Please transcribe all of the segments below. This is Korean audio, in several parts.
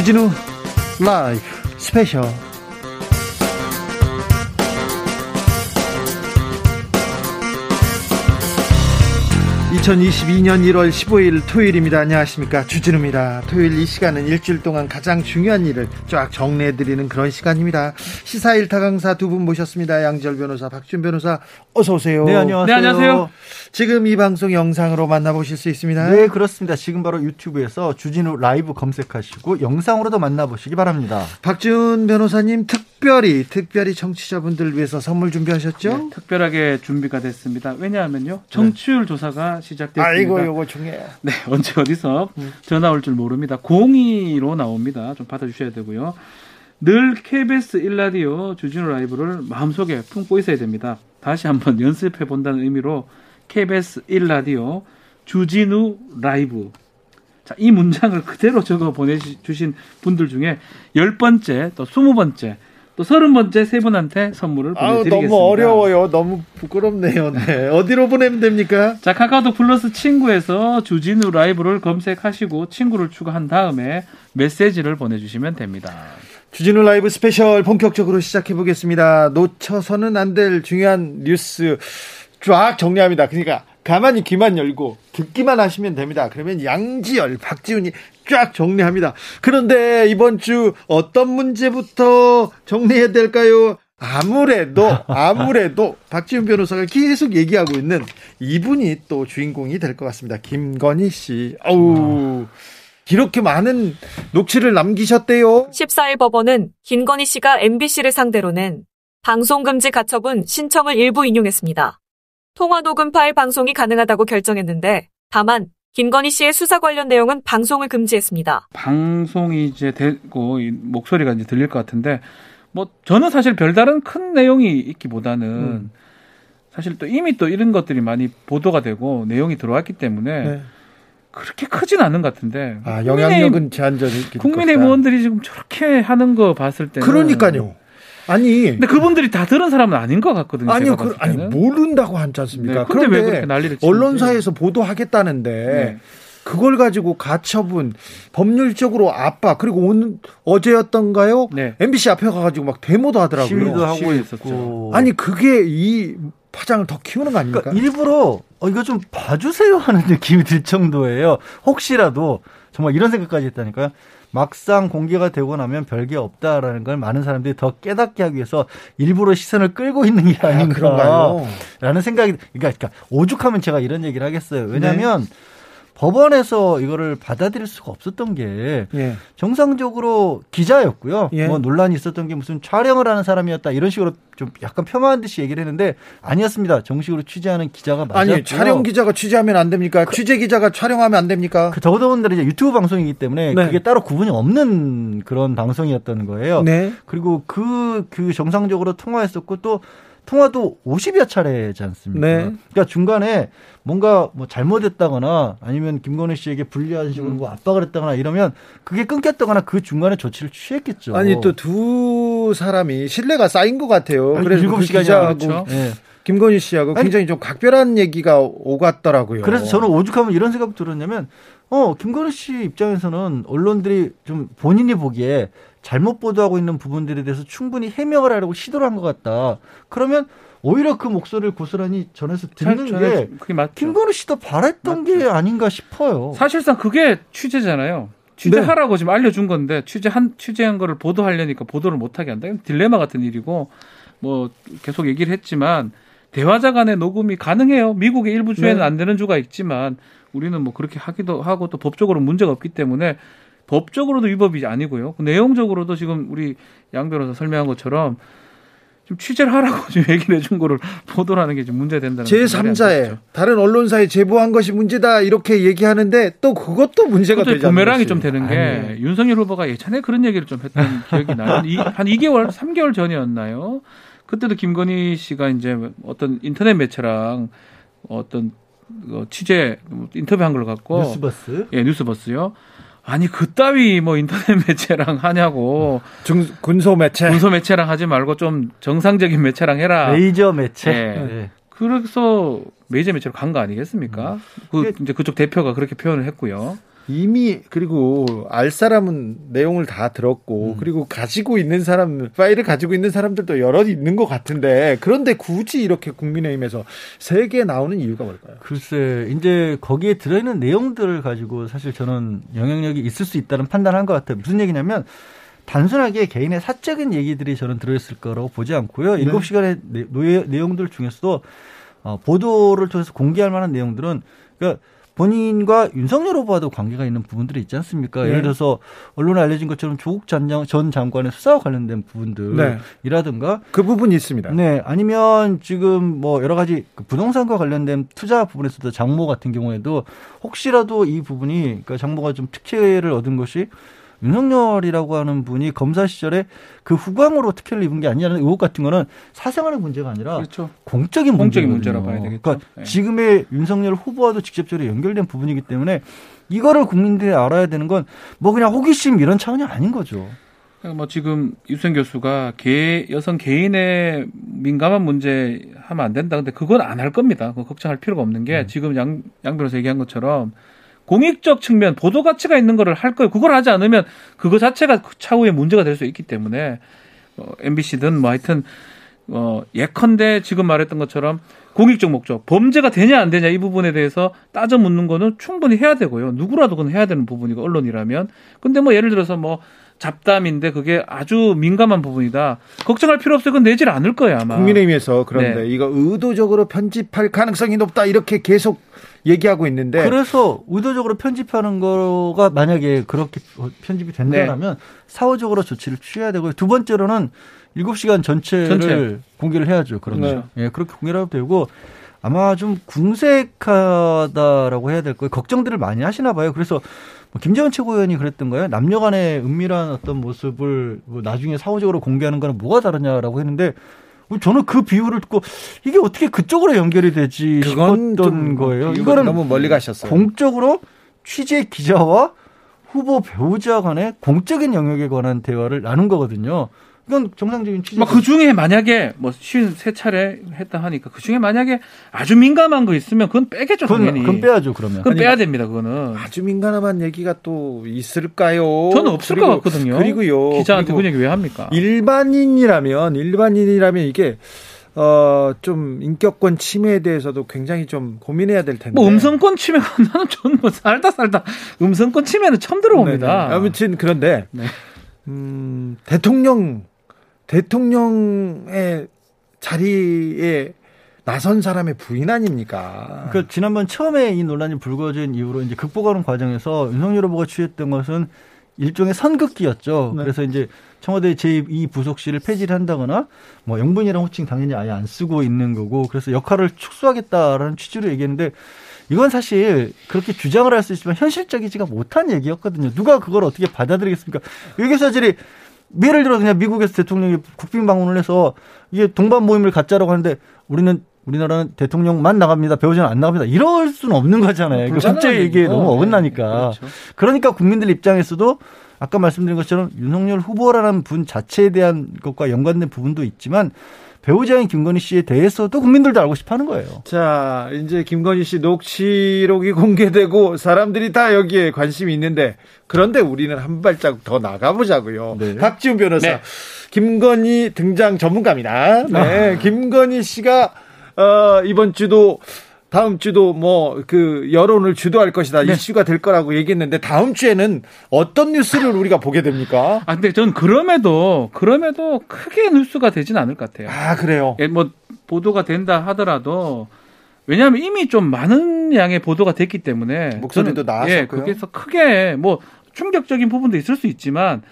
주진우 라이브 스페셜 2022년 1월 15일 토요일입니다. 안녕하십니까. 주진우입니다. 토요일 이 시간은 일주일 동안 가장 중요한 일을 쫙 정리해드리는 그런 시간입니다. 시사 일타 강사 두 분 모셨습니다. 양지열 변호사, 박지훈 변호사, 어서오세요. 네, 안녕하세요. 네, 안녕하세요. 지금 이 방송 영상으로 만나보실 수 있습니다. 네, 그렇습니다. 지금 바로 유튜브에서 주진우 라이브 검색하시고 영상으로도 만나보시기 바랍니다. 박준 변호사님 특별히, 특별히 청취자분들 위해서 선물 준비하셨죠? 네, 특별하게 준비가 됐습니다. 왜냐하면요. 정치율 조사가 시작됐습니다. 아이고, 요거 중요해요. 네, 언제 어디서 전화 올 줄 모릅니다. 02로 나옵니다. 좀 받아주셔야 되고요. 늘 KBS 1라디오 주진우 라이브를 마음속에 품고 있어야 됩니다. 다시 한번 연습해 본다는 의미로 KBS 1라디오 주진우 라이브. 자, 이 문장을 그대로 적어 보내주신 분들 중에 10번째, 또 20번째, 또 30번째 세 분한테 선물을 보내드리겠습니다. 너무 어려워요. 너무 부끄럽네요. 네. 어디로 보내면 됩니까? 자, 카카오톡 플러스 친구에서 주진우 라이브를 검색하시고 친구를 추가한 다음에 메시지를 보내주시면 됩니다. 주진우 라이브 스페셜 본격적으로 시작해 보겠습니다. 놓쳐서는 안 될 중요한 뉴스 쫙 정리합니다. 그러니까 가만히 귀만 열고 듣기만 하시면 됩니다. 그러면 양지열, 박지훈이 쫙 정리합니다. 그런데 이번 주 어떤 문제부터 정리해야 될까요? 아무래도 아무래도 박지훈 변호사가 계속 얘기하고 있는 이분이 또 주인공이 될 것 같습니다. 김건희 씨. 어우. 이렇게 많은 녹취를 남기셨대요. 14일 법원은 김건희 씨가 MBC를 상대로 낸 방송금지 가처분 신청을 일부 인용했습니다. 통화 녹음 파일 방송이 가능하다고 결정했는데 다만 김건희 씨의 수사 관련 내용은 방송을 금지했습니다. 방송이 이제 되고 이 목소리가 이제 들릴 것 같은데 뭐 저는 사실 별다른 큰 내용이 있기보다는 음. 사실 또 이미 또 이런 것들이 많이 보도가 되고 내용이 들어왔기 때문에 네. 그렇게 크진 않은 것 같은데 아, 영향력은 제한적일 국민의 것이다. 의원들이 지금 저렇게 하는 거 봤을 때는 그러니까요. 아니, 근데 그분들이 다 들은 사람은 아닌 것 같거든요. 아니요, 제가 그, 아니. 모른다고 하지 않습니까? 네, 근데 왜 그렇게 난리를. 언론사에서 보도하겠다는데 네. 그걸 가지고 가처분, 법률적으로 압박 그리고 오늘 어제였던가요? 네. MBC 앞에 가가지고 막 데모도 하더라고요. 시위도 하고. 있고. 아니 그게 이 파장을 더 키우는 거 아닙니까? 그러니까 일부러 어, 이거 좀 봐주세요 하는 느낌이 들 정도예요. 혹시라도 정말 이런 생각까지 했다니까요. 막상 공개가 되고 나면 별게 없다라는 걸 많은 사람들이 더 깨닫게 하기 위해서 일부러 시선을 끌고 있는 게 아, 아닌가. 그런가요? 라는 생각이, 그러니까, 그러니까 오죽하면 제가 이런 얘기를 하겠어요. 네. 왜냐하면 법원에서 이거를 받아들일 수가 없었던 게 예. 정상적으로 기자였고요. 예. 뭐 논란이 있었던 게 무슨 촬영을 하는 사람이었다 이런 식으로 좀 약간 폄하한 듯이 얘기를 했는데 아니었습니다. 정식으로 취재하는 기자가 맞았고요. 아니 촬영 기자가 취재하면 안 됩니까? 취재 기자가 촬영하면 안 됩니까? 그 더더군다나 이제 유튜브 방송이기 때문에 네. 그게 따로 구분이 없는 그런 방송이었다는 거예요. 네. 그리고 그, 그 정상적으로 통화했었고 또 통화도 50여 차례지 않습니까? 네. 그러니까 중간에 뭔가 뭐 잘못했다거나 아니면 김건희 씨에게 불리한 식으로 음. 뭐 압박을 했다거나 이러면 그게 끊겼다거나 그 중간에 조치를 취했겠죠. 아니 또 두 사람이 신뢰가 쌓인 것 같아요. 아니, 그래서 일곱 그 시간이 기자하고 그렇죠. 예. 김건희 씨하고 아니, 굉장히 좀 각별한 얘기가 오갔더라고요. 그래서 저는 오죽하면 이런 생각 들었냐면, 어, 김건희 씨 입장에서는 언론들이 좀 본인이 보기에 잘못 보도하고 있는 부분들에 대해서 충분히 해명을 하려고 시도를 한 것 같다. 그러면 오히려 그 목소리를 고스란히 전해서 듣는 잘- 게 맞죠. 김건희 씨도 바랬던 게 아닌가 싶어요. 사실상 그게 취재잖아요. 취재하라고 지금 알려준 건데 취재한 취재한 거를 보도하려니까 보도를 못하게 한다. 딜레마 같은 일이고 뭐 계속 얘기를 했지만 대화자 간의 녹음이 가능해요. 미국의 일부 주에는 네. 안 되는 주가 있지만 우리는 뭐 그렇게 하기도 하고 또 법적으로 문제가 없기 때문에 법적으로도 위법이 아니고요. 그 내용적으로도 지금 우리 양 변호사 설명한 것처럼 좀 취재를 하라고 지금 얘기를 해준 거를 보도하는 게 좀 문제된다는 제 말이 안 3자에 되죠. 다른 언론사에 제보한 것이 문제다 이렇게 얘기하는데 또 그것도 문제가 되지 부메랑이? 좀 되는 게 아니. 윤석열 후보가 예전에 그런 얘기를 좀 했던 기억이 나요. 이- 한 2개월, 3개월 전이었나요? 그때도 김건희 씨가 이제 어떤 인터넷 매체랑 어떤 어, 취재 인터뷰한 걸 갖고 뉴스버스. 예 뉴스버스요. 아니 그따위 뭐 인터넷 매체랑 하냐고 중, 군소 매체 문서 매체랑 하지 말고 좀 정상적인 매체랑 해라. 메이저 매체. 예. 네. 그래서 메이저 매체로 간 거 아니겠습니까? 그 그게- 이제 그쪽 대표가 그렇게 표현을 했고요. 이미 그리고 알 사람은 내용을 다 들었고 음. 그리고 가지고 있는 사람 파일을 가지고 있는 사람들도 여러 있는 것 같은데 그런데 굳이 이렇게 국민의힘에서 세 개 나오는 이유가 뭘까요? 글쎄, 이제 거기에 들어있는 내용들을 가지고 사실 저는 영향력이 있을 수 있다는 판단한 것 같아요. 무슨 얘기냐면 단순하게 개인의 사적인 얘기들이 저는 들어있을 거라고 보지 않고요. 네. 일곱 시간의 내- 노예- 내용들 중에서도 어, 보도를 통해서 공개할 만한 내용들은 그러니까 본인과 윤석열 후보와도 관계가 있는 부분들이 있지 않습니까? 네. 예를 들어서 언론에 알려진 것처럼 조국 전, 장- 전 장관의 수사와 관련된 네. 부분들이라든가 그 부분이 있습니다. 네, 아니면 지금 뭐 여러 가지 그 부동산과 관련된 투자 부분에서도 장모 같은 경우에도 혹시라도 이 부분이 그러니까 장모가 좀 특혜를 얻은 것이 윤석열이라고 하는 분이 검사 시절에 그 후광으로 특혜를 입은 게 아니냐는 의혹 같은 거는 사생활의 문제가 아니라 그렇죠. 공적인 공적인 문제거든요. 문제라 봐야 되겠죠. 그러니까 네. 지금의 윤석열 후보와도 직접적으로 연결된 부분이기 때문에 이거를 국민들이 알아야 되는 건 뭐 그냥 호기심 이런 차원이 아닌 거죠. 그러니까 뭐 지금 유승 교수가 개, 여성 개인의 민감한 문제 하면 안 된다. 근데 그건 안 할 겁니다. 그거 걱정할 필요가 없는 게 지금 양, 양 변호사 얘기한 것처럼 공익적 측면, 보도 가치가 있는 거를 할 거예요. 그걸 하지 않으면 그거 자체가 차후에 문제가 될 수 있기 때문에 어, MBC든 뭐 하여튼 어, 예컨대 지금 말했던 것처럼 공익적 목적, 범죄가 되냐 안 되냐 이 부분에 대해서 따져 묻는 거는 충분히 해야 되고요. 누구라도 그건 해야 되는 부분이고 언론이라면. 근데 뭐 예를 들어서 뭐 잡담인데 그게 아주 민감한 부분이다. 걱정할 필요 없어요. 그건 내질 않을 거예요 아마. 국민의힘에서 그런데 네. 이거 의도적으로 편집할 가능성이 높다 이렇게 계속 얘기하고 있는데 그래서 의도적으로 편집하는 거가 만약에 그렇게 편집이 된다면 사후적으로 조치를 취해야 되고요. 두 번째로는 7시간 전체를 전체. 공개를 해야죠. 그러면. 네. 예, 그렇게 공개를 해도 되고 아마 좀 궁색하다라고 해야 될 거예요. 걱정들을 많이 하시나 봐요. 그래서 뭐 김재원 최고위원이 그랬던 거예요. 남녀 간의 은밀한 어떤 모습을 뭐 나중에 사후적으로 공개하는 거는 뭐가 다르냐라고 했는데 저는 그 비유를 듣고 이게 어떻게 그쪽으로 연결이 되지 싶었던 좀 거예요. 이거는 이거는 너무 멀리 가셨어요. 공적으로 취재 기자와 후보 배우자 간의 공적인 영역에 관한 대화를 나눈 거거든요. 이건 정상적인 취재. 뭐그 중에 만약에 뭐 쉬운 세 차례 했다 하니까 그 중에 만약에 아주 민감한 거 있으면 그건 빼겠죠 그건, 당연히. 그건 빼야죠 그러면. 그건 빼야 됩니다 그거는. 아주 민감한 얘기가 또 있을까요? 저는 없을 그리고- 것 같거든요. 그리고요. 기자한테 그리고 그런 얘기 왜 합니까? 일반인이라면 일반인이라면 이게 어, 좀 인격권 침해에 대해서도 굉장히 좀 고민해야 될 텐데. 뭐 음성권 침해가 나는 저는 뭐 살다 살다 음성권 침해는 처음 들어봅니다. 네네. 아무튼 그런데 네. 음, 대통령 대통령의 자리에 나선 사람의 부인 아닙니까? 그 지난번 처음에 이 논란이 불거진 이후로 이제 극복하는 과정에서 윤석열 후보가 취했던 것은 일종의 선긋기였죠. 네. 그래서 이제 청와대 제2 부속실을 폐지를 한다거나 뭐 영분이랑 호칭 당연히 아예 안 쓰고 있는 거고 그래서 역할을 축소하겠다라는 취지로 얘기했는데 이건 사실 그렇게 주장을 할 수 있지만 현실적이지가 못한 얘기였거든요. 누가 그걸 어떻게 받아들이겠습니까? 외교사들이 예를 들어 그냥 미국에서 대통령이 국빈 방문을 해서 이게 동반 모임을 갖자라고 하는데 우리는 우리나라는 대통령만 나갑니다. 배우자는 안 나갑니다. 이럴 수는 없는 거잖아요. 그 국제 얘기에. 너무 네, 어긋나니까. 그렇죠. 그러니까 국민들 입장에서도 아까 말씀드린 것처럼 윤석열 후보라는 분 자체에 대한 것과 연관된 부분도 있지만 배우자인 김건희 씨에 대해서도 국민들도 알고 싶어 하는 거예요. 자, 이제 김건희 씨 녹취록이 공개되고 사람들이 다 여기에 관심이 있는데 그런데 우리는 한 발자국 더 나가보자고요. 네. 박지훈 변호사, 네. 김건희 등장 전문가입니다. 네, 김건희 씨가 어, 이번 주도 다음 주도 뭐 그 여론을 주도할 것이다 이슈가 될 거라고 얘기했는데 다음 주에는 어떤 뉴스를 우리가 보게 됩니까? 아 근데 전 그럼에도 그럼에도 크게 뉴스가 되진 않을 것 같아요. 아 그래요. 예, 뭐 보도가 된다 하더라도 왜냐하면 이미 좀 많은 양의 보도가 됐기 때문에 목소리도 저는, 나왔었고요. 예, 거기서 크게 뭐 충격적인 부분도 있을 수 있지만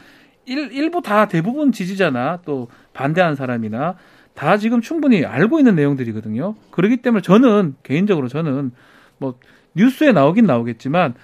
일, 일부 다 대부분 지지자나 또 반대하는 사람이나 다 지금 충분히 알고 있는 내용들이거든요. 그렇기 때문에 저는 개인적으로 저는 뭐 뉴스에 나오긴 나오겠지만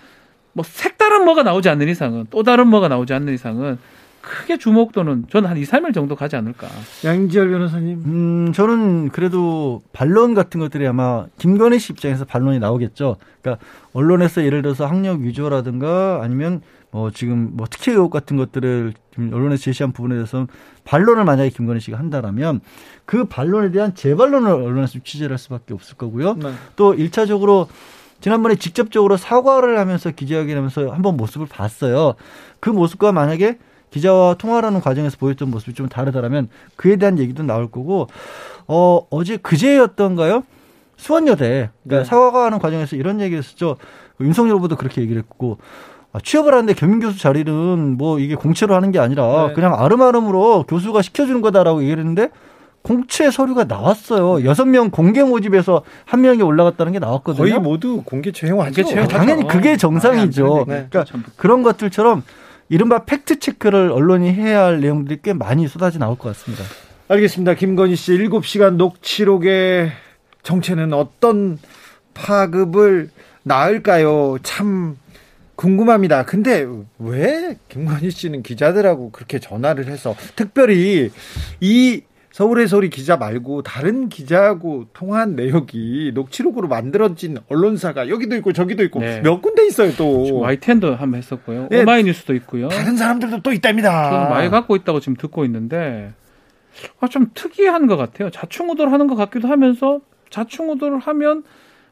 뭐 색다른 뭐가 나오지 않는 이상은 또 다른 뭐가 나오지 않는 이상은 크게 주목도는 저는 한 2, 3일 정도 가지 않을까. 양지열 변호사님. 음, 저는 그래도 반론 같은 것들이 아마 김건희 씨 입장에서 반론이 나오겠죠. 그러니까 언론에서 예를 들어서 학력 위조라든가 아니면 뭐 지금 뭐 특혜 의혹 같은 것들을 지금 언론에서 제시한 부분에 대해서 반론을 만약에 김건희 씨가 한다라면 그 반론에 대한 재반론을 언론에서 취재를 할 수밖에 없을 거고요. 네. 또 일차적으로 지난번에 직접적으로 사과를 하면서 기자회견하면서 한번 모습을 봤어요. 그 모습과 만약에 기자와 통화를 하는 과정에서 보였던 모습이 좀 다르다라면 그에 대한 얘기도 나올 거고 어 어제 그제였던가요? 수원여대 그러니까 네. 사과하는 과정에서 이런 얘기를 했었죠. 윤석열 후보도 그렇게 얘기를 했고 아, 취업을 하는데 겸임 교수 자리는 뭐 이게 공채로 하는 게 아니라 네. 그냥 아름아름으로 교수가 시켜주는 거다라고 얘기를 했는데 공채 서류가 나왔어요. 여섯 명 공개 모집에서 한 명이 올라갔다는 게 나왔거든요. 거의 모두 공개 채용하죠. 채용 당연히 그게 정상이죠. 네. 그러니까 그런 것들처럼 이른바 팩트 체크를 언론이 해야 할 내용들이 꽤 많이 쏟아져 나올 것 같습니다. 알겠습니다. 김건희 씨 7시간 녹취록의 정체는 어떤 파급을 낳을까요? 참 궁금합니다. 근데 왜 김건희 씨는 기자들하고 그렇게 전화를 해서 특별히 이 서울의 소리 기자 말고 다른 기자하고 통화한 내역이 녹취록으로 만들어진 언론사가 여기도 있고 저기도 있고 네. 몇 군데 있어요 또. YTN도 한번 했었고요. 네. 오마이뉴스도 있고요. 다른 사람들도 또 있답니다. 저는 많이 갖고 있다고 지금 듣고 있는데 아, 좀 특이한 것 같아요. 자충우돌 하는 것 같기도 하면서 자충우돌을 하면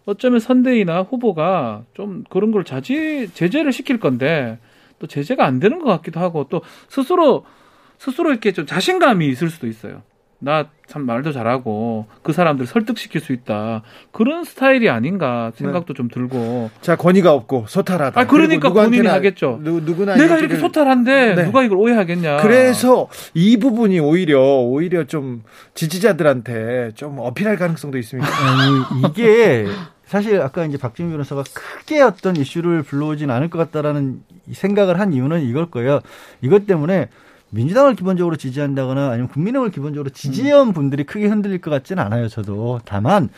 어쩌면 선대위나 후보가 좀 그런 걸 자제 제재를 시킬 건데 또 제재가 안 되는 것 같기도 하고 또 스스로 스스로 이렇게 좀 자신감이 있을 수도 있어요. 나 참 말도 잘하고 그 사람들 설득시킬 수 있다 그런 스타일이 아닌가 생각도 네. 좀 들고 자 권위가 없고 소탈하다. 아 그러니까 본인이 하겠죠. 누, 누구나 내가 이렇게 소탈한데 네. 누가 이걸 오해하겠냐. 그래서 이 부분이 오히려 오히려 좀 지지자들한테 좀 어필할 가능성도 있습니다. 아니 이게 사실 아까 이제 박지민 변호사가 크게 어떤 이슈를 불러오진 않을 것 같다라는 생각을 한 이유는 이걸 거예요. 이것 때문에 민주당을 기본적으로 지지한다거나 아니면 국민의힘을 기본적으로 지지해온 음. 분들이 크게 흔들릴 것 같지는 않아요. 저도 다만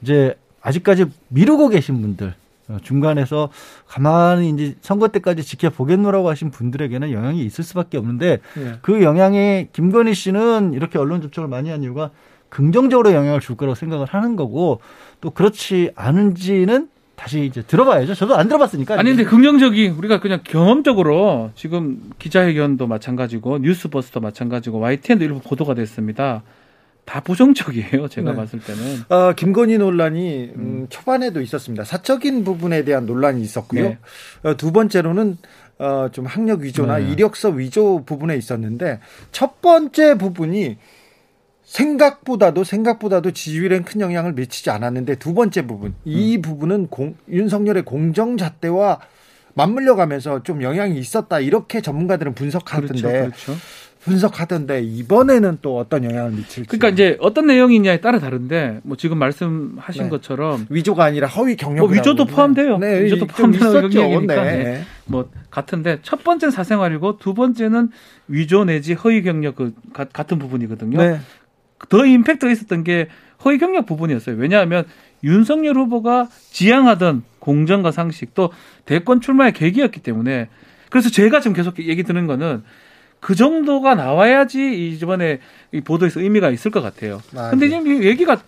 이제 아직까지 미루고 계신 분들 어, 중간에서 가만히 이제 선거 때까지 지켜보겠노라고 하신 분들에게는 영향이 있을 수밖에 없는데 네. 그 영향에 김건희 씨는 이렇게 언론 접촉을 많이 한 이유가 긍정적으로 영향을 줄 거라고 생각을 하는 거고 또 그렇지 않은지는 다시 이제 들어봐야죠. 저도 안 들어봤으니까. 아니 근데 긍정적이 우리가 그냥 경험적으로 지금 기자회견도 마찬가지고 뉴스버스도 마찬가지고 YTN도 일부 보도가 됐습니다. 다 부정적이에요. 제가 네. 봤을 때는. 어, 김건희 논란이 음, 음, 초반에도 있었습니다. 사적인 부분에 대한 논란이 있었고요. 네. 어, 두 번째로는 어, 좀 학력 위조나 네. 이력서 위조 부분에 있었는데 첫 번째 부분이 생각보다도 생각보다도 지지율엔 큰 영향을 미치지 않았는데 두 번째 부분 이 음. 부분은 공, 윤석열의 공정 잣대와 맞물려 가면서 좀 영향이 있었다 이렇게 전문가들은 분석하던데 그렇죠, 그렇죠. 분석하던데 이번에는 또 어떤 영향을 미칠지 그러니까 이제 어떤 내용이냐에 따라 다른데 뭐 지금 말씀하신 네. 것처럼 위조가 아니라 허위 경력 뭐 위조도 포함돼요 네, 위조도 포함되는 경력이니까 네. 네. 뭐 같은데 첫 번째는 사생활이고 두 번째는 위조 내지 허위 경력 그 같은 부분이거든요. 네. 더 임팩트가 있었던 게 허위 경력 부분이었어요. 왜냐하면 윤석열 후보가 지향하던 공정과 상식 또 대권 출마의 계기였기 때문에 그래서 제가 지금 계속 얘기 드는 거는 그 정도가 나와야지 이번에 이 보도에서 의미가 있을 것 같아요. 아, 근데 네. 지금 얘기가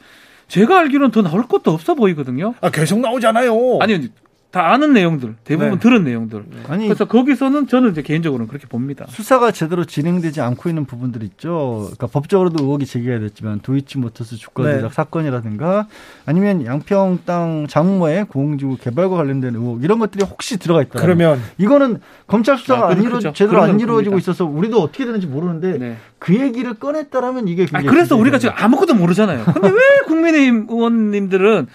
제가 알기로는 더 나올 것도 없어 보이거든요. 아, 계속 나오잖아요. 아니, 다 아는 내용들, 대부분 네. 들은 내용들. 아니, 그래서 거기서는 저는 이제 개인적으로는 그렇게 봅니다. 수사가 제대로 진행되지 않고 있는 부분들 있죠. 그러니까 법적으로도 의혹이 제기가 됐지만 도이치모터스 주가 조작 네. 사건이라든가 아니면 양평 땅 장모의 공공지구 개발과 관련된 의혹 이런 것들이 혹시 들어가 있다. 그러면 이거는 검찰 수사가 아, 안 이루 제대로 안 이루어지고 있어서 우리도 어떻게 되는지 모르는데 네. 그 얘기를 꺼냈다라면 이게 아, 그래서 우리가 지금 아무것도 모르잖아요. 근데 왜 국민의힘 의원님들은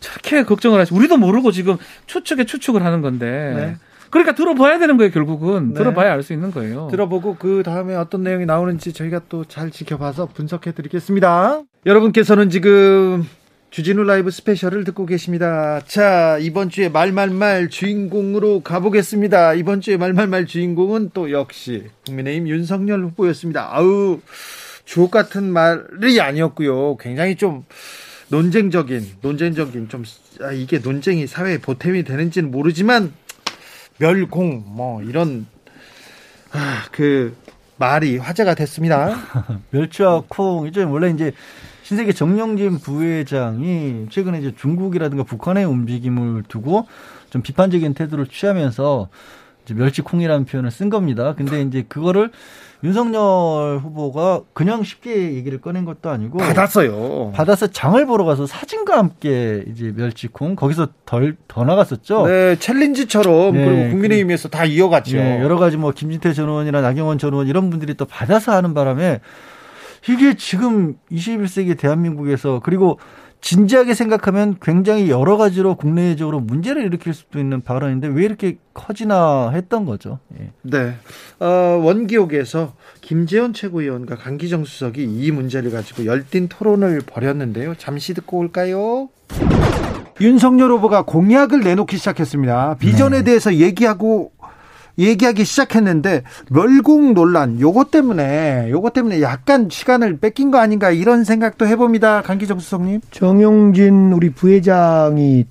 저렇게 걱정을 하시 우리도 모르고 지금 추측에 추측을 하는 건데. 네. 그러니까 들어봐야 되는 거예요, 결국은. 네. 들어봐야 알 수 있는 거예요. 들어보고 그 다음에 어떤 내용이 나오는지 저희가 또 잘 지켜봐서 분석해 드리겠습니다. 여러분께서는 지금 주진우 라이브 스페셜을 듣고 계십니다. 자, 이번 주에 말말말 주인공으로 가보겠습니다. 이번 주에 말말말 주인공은 또 역시 국민의힘 윤석열 후보였습니다. 아우, 주옥 같은 말이 아니었고요. 굉장히 좀 논쟁적인 논쟁적인 좀 아, 이게 논쟁이 사회에 보탬이 되는지는 모르지만 멸공 뭐 이런 아, 그 말이 화제가 됐습니다. 멸치와 콩 이제 원래 이제 신세계 정영진 부회장이 최근에 이제 중국이라든가 북한의 움직임을 두고 좀 비판적인 태도를 취하면서 멸치콩이라는 표현을 쓴 겁니다. 근데 이제 그거를 윤석열 후보가 그냥 쉽게 얘기를 꺼낸 것도 아니고 받았어요. 받아서 장을 보러 가서 사진과 함께 이제 멸치콩 거기서 덜 더 나갔었죠. 네, 챌린지처럼 네, 그리고 국민의힘에서 다 이어갔죠. 예, 여러 가지 뭐 김진태 전 의원이나 나경원 전 의원 이런 분들이 또 받아서 하는 바람에 이게 지금 21세기 대한민국에서 그리고 진지하게 생각하면 굉장히 여러 가지로 국내적으로 문제를 일으킬 수도 있는 발언인데 왜 이렇게 커지나 했던 거죠. 예. 네. 어, 원기옥에서 김재원 최고위원과 강기정 수석이 이 문제를 가지고 열띤 토론을 벌였는데요. 잠시 듣고 올까요? 윤석열 후보가 공약을 내놓기 시작했습니다. 비전에 네. 대해서 얘기하고 얘기하기 시작했는데 멸공 논란 요것 때문에 요것 때문에 약간 시간을 뺏긴 거 아닌가 이런 생각도 해봅니다. 강기정 수석님. 정용진 우리 부회장이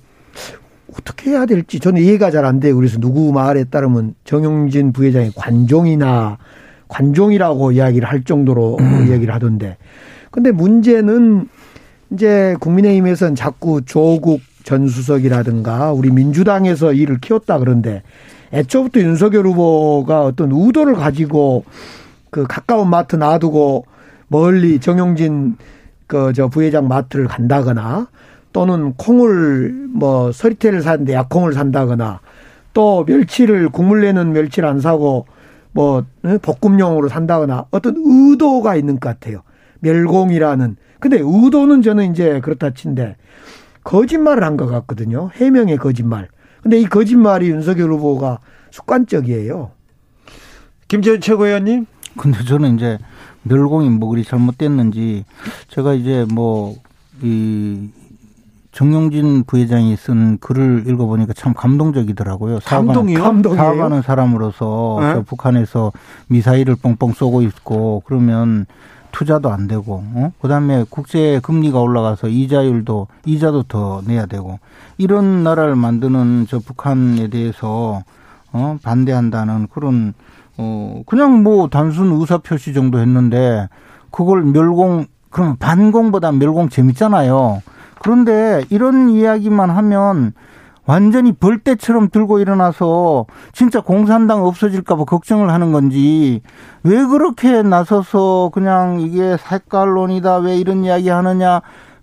어떻게 해야 될지 저는 이해가 잘 안 돼요. 그래서 누구 말에 따르면 정용진 부회장이 관종이나 관종이라고 이야기를 할 정도로 이야기를 하던데. 근데 문제는 이제 국민의힘에서는 자꾸 조국 전 수석이라든가 우리 민주당에서 일을 키웠다 그런데 애초부터 윤석열 후보가 어떤 의도를 가지고 그 가까운 마트 놔두고 멀리 정용진 그 저 부회장 마트를 간다거나 또는 콩을 뭐 서리태를 사는데 약콩을 산다거나 또 멸치를 국물 내는 멸치를 안 사고 뭐 어, 볶음용으로 산다거나 어떤 의도가 있는 것 같아요. 멸공이라는. 근데 의도는 저는 이제 그렇다 친데 거짓말을 한 것 같거든요. 해명의 거짓말. 근데 이 거짓말이 윤석열 후보가 습관적이에요. 김재원 최고위원님. 근데 저는 이제 멸공이 뭐 그리 잘못됐는지 제가 이제 뭐 이 정용진 부회장이 쓴 글을 읽어보니까 참 감동적이더라고요. 감동이요? 감동이에요? 사업하는 사람으로서 네? 저 북한에서 미사일을 뻥뻥 쏘고 있고 그러면 투자도 안 되고, 어? 그 다음에 국제 금리가 올라가서 이자율도, 이자도 더 내야 되고, 이런 나라를 만드는 저 북한에 대해서, 어, 반대한다는 그런, 어, 그냥 뭐 단순 의사 표시 정도 했는데, 그걸 멸공, 그러면 반공보다 멸공 재밌잖아요. 그런데 이런 이야기만 하면 완전히 벌떼처럼 들고 일어나서 진짜 공산당 없어질까봐 걱정을 하는 건지 왜 그렇게 나서서 그냥 이게 색깔론이다 왜 이런 이야기 하느냐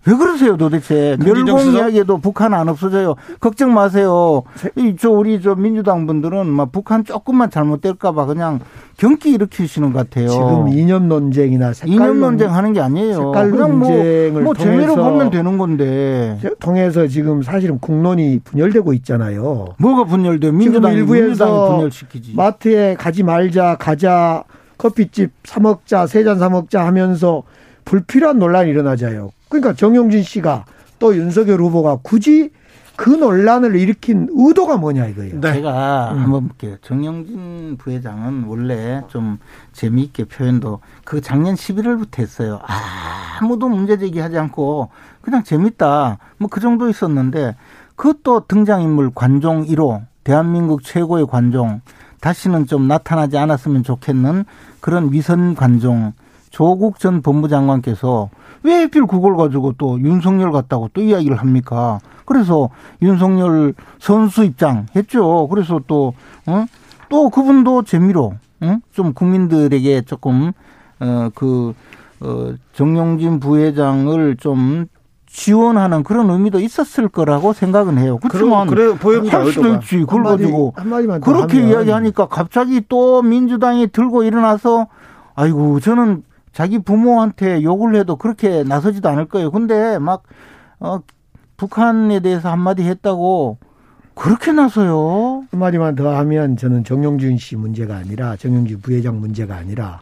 왜 그러세요 도대체? 멸공 수석? 이야기도 북한 안 없어져요. 걱정 마세요. 이저 우리 저 민주당 분들은 막 북한 조금만 잘못될까봐 그냥 경기 일으키시는 것 같아요. 지금 이념 논쟁이나 색깔 이념 논쟁 하는 게 아니에요. 색깔 그냥 뭐, 논쟁을 뭐 재미로 통해서 보면 되는 건데. 통해서 지금 사실은 국론이 분열되고 있잖아요. 뭐가 분열돼 민주당이 지금 일부에서 분열시키지. 마트에 가지 말자, 가자, 커피집 사 먹자, 세 잔 사 먹자 하면서 불필요한 논란이 일어나자요. 그러니까 정용진 씨가 또 윤석열 후보가 굳이 그 논란을 일으킨 의도가 뭐냐 이거예요. 네. 제가 음. 한번 볼게요. 정영진 부회장은 원래 좀 재미있게 표현도 그 작년 11월부터 했어요. 아무도 문제 제기하지 않고 그냥 재밌다. 뭐 그 정도 있었는데 그것도 등장인물 관종 1호 대한민국 최고의 관종 다시는 좀 나타나지 않았으면 좋겠는 그런 위선 관종 조국 전 법무장관께서 왜 하필 그걸 가지고 또 윤석열 같다고 또 이야기를 합니까? 그래서 윤석열 선수 입장 했죠. 그래서 또, 어? 또 그분도 재미로, 응? 좀 국민들에게 조금, 어, 그, 어, 정용진 부회장을 좀 지원하는 그런 의미도 있었을 거라고 생각은 해요. 그렇지만 그래 보입니다. 할 수도. 있지. 그걸 한마디, 가지고 그렇게 하면 이야기하니까 갑자기 또 민주당이 들고 일어나서 아이고 저는 자기 부모한테 욕을 해도 그렇게 나서지도 않을 거예요. 근데 막 어, 북한에 대해서 한마디 했다고 그렇게 나서요. 한마디만 더 하면 저는 정용진 씨 문제가 아니라 정용진 부회장 문제가 아니라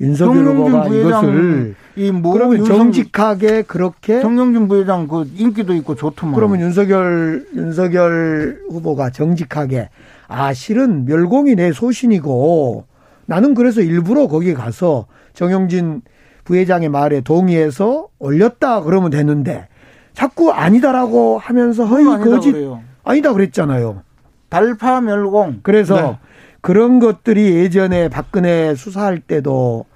윤석열 후보가 이것을 이뭐 그러면 정직하게 그렇게 정영준 부회장 그 인기도 있고 좋더만. 그러면 윤석열 윤석열 후보가 정직하게 아 실은 멸공이 내 소신이고 나는 그래서 일부러 거기 가서 정영진 부회장의 말에 동의해서 올렸다 그러면 되는데 자꾸 아니다라고 하면서 허위 거짓 그래요. 아니다 그랬잖아요. 달파 멸공. 그래서 네. 그런 것들이 예전에 박근혜 수사할 때도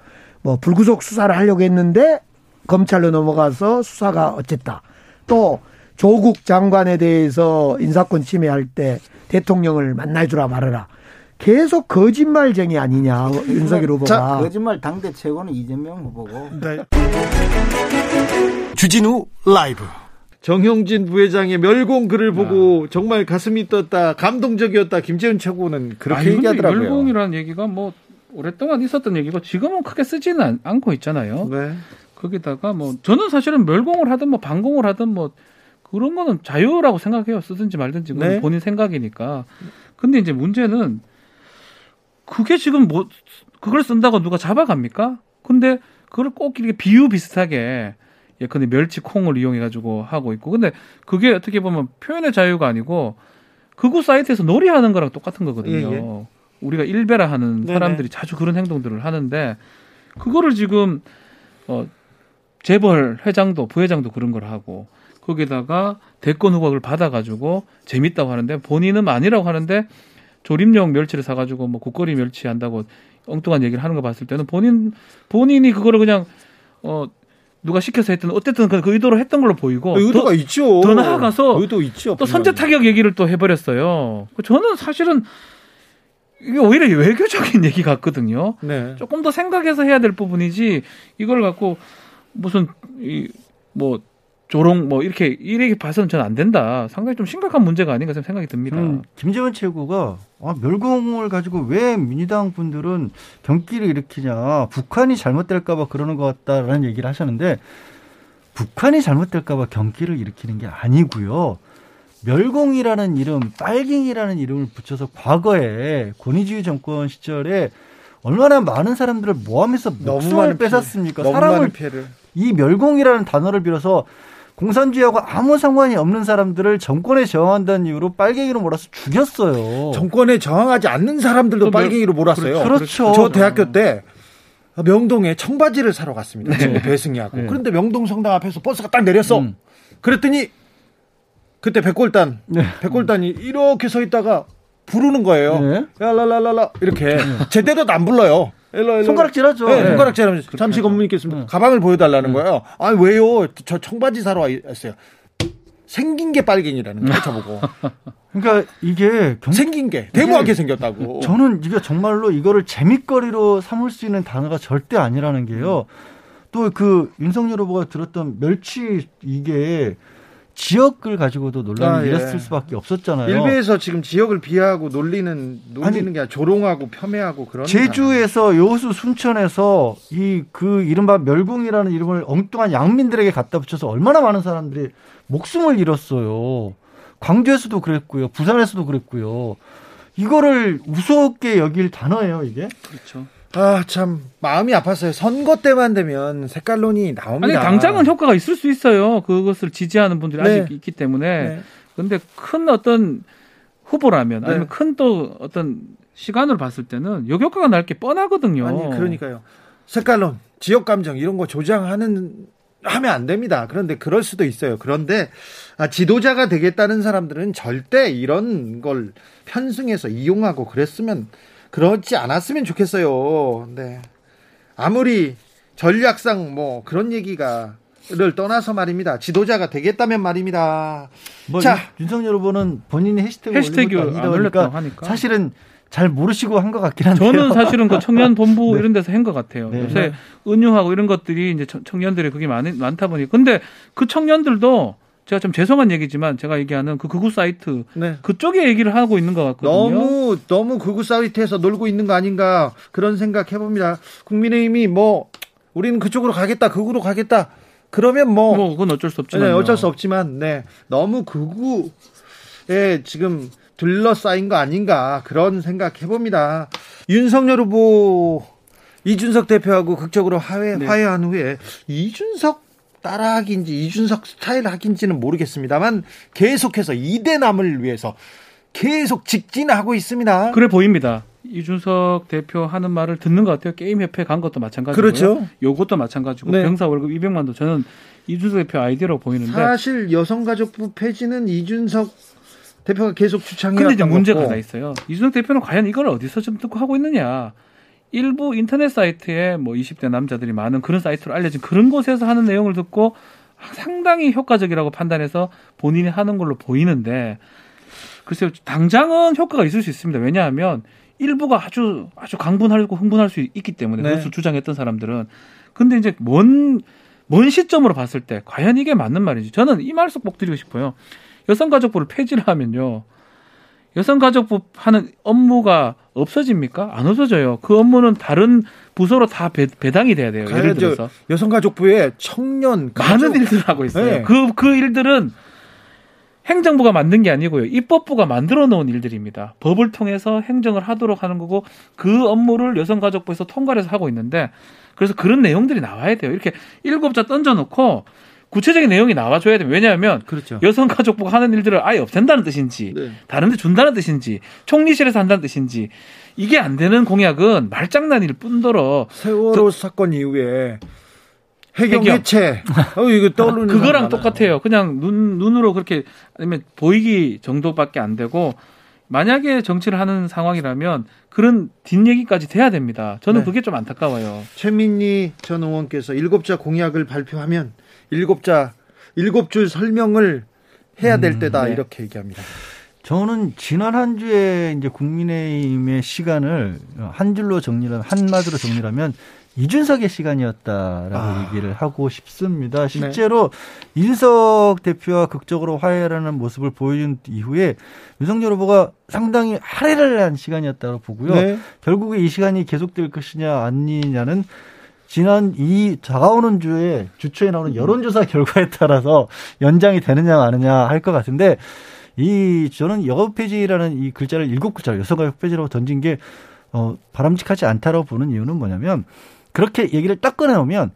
뭐 불구속 수사를 하려고 했는데 검찰로 넘어가서 수사가 어쨌다. 또 조국 장관에 대해서 인사권 침해할 때 대통령을 만나주라 말아라. 계속 거짓말쟁이 아니냐 윤석열 후보가. 자, 거짓말 당대 최고는 이재명 후보고. 네. 주진우 라이브. 정형진 부회장의 멸공 글을 보고 정말 가슴이 떴다, 감동적이었다. 김재훈 최고는 그렇게 아니, 근데 얘기하더라고요. 멸공이라는 얘기가 뭐 오랫동안 있었던 얘기고 지금은 크게 쓰지는 않- 않고 있잖아요. 네. 거기다가 뭐 저는 사실은 멸공을 하든 뭐 반공을 하든 뭐 그런 거는 자유라고 생각해요. 쓰든지 말든지 그건 네. 본인 생각이니까. 근데 이제 문제는 그게 지금 뭐 그걸 쓴다고 누가 잡아갑니까? 근데 그걸 꼭 이렇게 비유 비슷하게 예컨대 멸치 콩을 이용해 가지고 하고 있고 근데 그게 어떻게 보면 표현의 자유가 아니고 극우 사이트에서 놀이하는 거랑 똑같은 거거든요. 예, 예. 우리가 일배라 하는 네네. 사람들이 자주 그런 행동들을 하는데 그거를 지금 어 재벌 회장도 부회장도 그런 걸 하고 거기다가 대권 후보를 받아가지고 재밌다고 하는데 본인은 아니라고 하는데 조림용 멸치를 사가지고 뭐 국거리 멸치 한다고 엉뚱한 얘기를 하는 거 봤을 때는 본인 본인이 그거를 그냥 어 누가 시켜서 했든 어쨌든 그, 그 의도로 했던 걸로 보이고 의도가 더, 있죠. 더 나아가서 의도 있죠. 또 선제 타격 얘기를 또 해버렸어요. 저는 사실은 이게 오히려 외교적인 얘기 같거든요. 네. 조금 더 생각해서 해야 될 부분이지 이걸 갖고 무슨 이뭐 조롱 뭐 이렇게 이렇게 봐서는 저는 안 된다. 상당히 좀 심각한 문제가 아닌가 생각이 듭니다. 음, 김재원 최고가 아, 멸공을 가지고 왜 민주당 분들은 경기를 일으키냐 북한이 잘못될까봐 그러는 것 같다라는 얘기를 하셨는데 북한이 잘못될까봐 경기를 일으키는 게 아니고요. 멸공이라는 이름, 빨갱이라는 이름을 붙여서 과거에 권위주의 정권 시절에 얼마나 많은 사람들을 모함해서 목숨을 많은 뺏었습니까? 너무 사람을 많은 피해를. 이 멸공이라는 단어를 빌어서 공산주의하고 아무 상관이 없는 사람들을 정권에 저항한다는 이유로 빨갱이로 몰아서 죽였어요. 정권에 저항하지 않는 사람들도 빨갱이로 몰았어요. 그렇죠. 저 대학교 때 명동에 청바지를 사러 갔습니다. 친구 배승이하고. 네. 그런데 명동 성당 앞에서 버스가 딱 내렸어. 음. 그랬더니 그때 백골단, 네. 백골단이 이렇게 서 있다가 부르는 거예요. 네. 야랄랄랄라 이렇게 제대로도 안 불러요. 일로, 일로. 손가락질 하죠. 네, 네. 손가락질 하면서 잠시 검문 있겠습니다. 가방을 보여달라는 거예요. 아 왜요? 저 청바지 사러 왔어요. 생긴 게 빨갱이라는 거예요, 저보고. 그러니까 이게 경... 생긴 게 대무하게 생겼다고. 저는 이게 정말로 이거를 재밌거리로 삼을 수 있는 단어가 절대 아니라는 게요. 또그 윤석열 후보가 들었던 멸치 이게 지역을 가지고도 논란이 아, 예. 일었을 수밖에 없었잖아요. 일베에서 지금 지역을 비하하고 놀리는 놀리는 아니, 게 아니라 조롱하고 폄훼하고 그런 제주에서 여수 순천에서 이 그 이른바 멸궁이라는 이름을 엉뚱한 양민들에게 갖다 붙여서 얼마나 많은 사람들이 목숨을 잃었어요. 광주에서도 그랬고요. 부산에서도 그랬고요. 이거를 우습게 여길 단어예요, 이게. 그렇죠. 아 참 마음이 아팠어요. 선거 때만 되면 색깔론이 아니 나옵니다. 당장은 효과가 있을 수 있어요. 그것을 지지하는 분들이 네. 아직 있기 때문에. 네. 근데 큰 어떤 후보라면 아니면 네. 큰또 어떤 시간을 봤을 때는 역효과가 날 게 뻔하거든요. 아니 그러니까요. 색깔론, 지역 감정 이런 거 조장하는 하면 안 됩니다. 그런데 그럴 수도 있어요. 그런데 아, 지도자가 되겠다는 사람들은 절대 이런 걸 편승해서 이용하고 그랬으면 그렇지 않았으면 좋겠어요. 네. 아무리 전략상 뭐 그런 얘기가 를 떠나서 말입니다. 지도자가 되겠다면 말입니다. 뭐 자. 윤- 윤석열 후보는 본인이 해시태그 해시태그 안 보니까 하니까. 사실은 잘 모르시고 한 것 같긴 한데요. 저는 사실은 그 청년 본부 네. 이런 데서 한 것 같아요. 네. 요새 은유하고 이런 것들이 이제 청- 청년들이 그게 많, 많다 보니 근데 그 청년들도 제가 좀 죄송한 얘기지만 제가 얘기하는 그 극우 사이트 네. 그쪽에 얘기를 하고 있는 것 같거든요. 너무 너무 극우 사이트에서 놀고 있는 거 아닌가 그런 생각 해봅니다. 국민의힘이 뭐 우리는 그쪽으로 가겠다, 극우로 가겠다. 그러면 뭐, 뭐 그건 어쩔 수 없지만 네, 어쩔 수 없지만 네 너무 극우에 지금 둘러싸인 거 아닌가 그런 생각 해봅니다. 윤석열 후보 이준석 대표하고 극적으로 화해, 네. 화해한 후에 이준석 따라하기인지 이준석 스타일 하기인지는 모르겠습니다만 계속해서 이대남을 위해서 계속 직진하고 있습니다. 그래 보입니다. 이준석 대표 하는 말을 듣는 것 같아요. 게임협회 간 것도 마찬가지고요. 그렇죠. 요것도 마찬가지고 네. 병사 월급 200만도 저는 이준석 대표 아이디어라고 보이는데 사실 여성가족부 폐지는 이준석 대표가 계속 주창해 근데 이제 문제가. 하나 있어요. 이준석 대표는 과연 이걸 어디서 좀 듣고 하고 있느냐. 일부 인터넷 사이트에 뭐 20대 남자들이 많은 그런 사이트로 알려진 그런 곳에서 하는 내용을 듣고 상당히 효과적이라고 판단해서 본인이 하는 걸로 보이는데 글쎄요 당장은 효과가 있을 수 있습니다. 왜냐하면 일부가 아주 아주 강분하고 흥분할 수 있기 때문에 네. 그것을 주장했던 사람들은 근데 이제 먼, 먼 시점으로 봤을 때 과연 이게 맞는 말인지 저는 이 말씀 꼭 드리고 싶어요. 여성가족부를 폐지를 하면요. 여성가족부 하는 업무가 없어집니까? 안 없어져요. 그 업무는 다른 부서로 다 배, 배당이 돼야 돼요. 예를. 들어서. 여성가족부에 청년 많은 가족- 일들을 하고 있어요. 네. 그, 그 일들은 행정부가 만든 게 아니고요. 입법부가 만들어 놓은 일들입니다. 법을 통해서 행정을 하도록 하는 거고 그 업무를 여성가족부에서 통과를 해서 하고 있는데 그래서 그런 내용들이 나와야 돼요. 이렇게 일곱 자 던져놓고 구체적인 내용이 나와줘야 돼요. 왜냐하면 그렇죠. 여성가족부가 하는 일들을 아예 없앤다는 뜻인지 네. 다른데 준다는 뜻인지 총리실에서 한다는 뜻인지 이게 안 되는 공약은 말장난일 뿐더러 세월호 사건 이후에 해경, 해경. 해체. 어, 이거 떠오르는 그거랑. 똑같아요. 그냥 눈 눈으로 그렇게 아니면 보이기 정도밖에 안 되고 만약에 정치를 하는 상황이라면 그런 뒷얘기까지 돼야 됩니다. 저는 네. 그게 좀 안타까워요. 최민희 전 의원께서 일곱자 공약을 발표하면 일곱자 일곱 줄 설명을 해야 될 때다 네. 이렇게 얘기합니다. 저는 지난 한 주에 이제 국민의힘의 시간을 한 줄로 정리를 한마디로 정리하면 이준석의 시간이었다라고 아. 얘기를 하고 싶습니다. 실제로 이준석 대표와 극적으로 화해하는 모습을 보여준 이후에 윤석열 후보가 상당히 할애를 한 시간이었다고 보고요. 네. 결국에 이 시간이 계속될 것이냐 아니냐는 지난 이 다가오는 주에 주초에 나오는 여론조사 결과에 따라서 연장이 되느냐 마느냐 할 것 같은데 이 저는 여가 폐지라는 이 글자를 일곱 글자로 여성가족 폐지라고 던진 게 어, 바람직하지 않다라고 보는 이유는 뭐냐면 그렇게 얘기를 딱 꺼내오면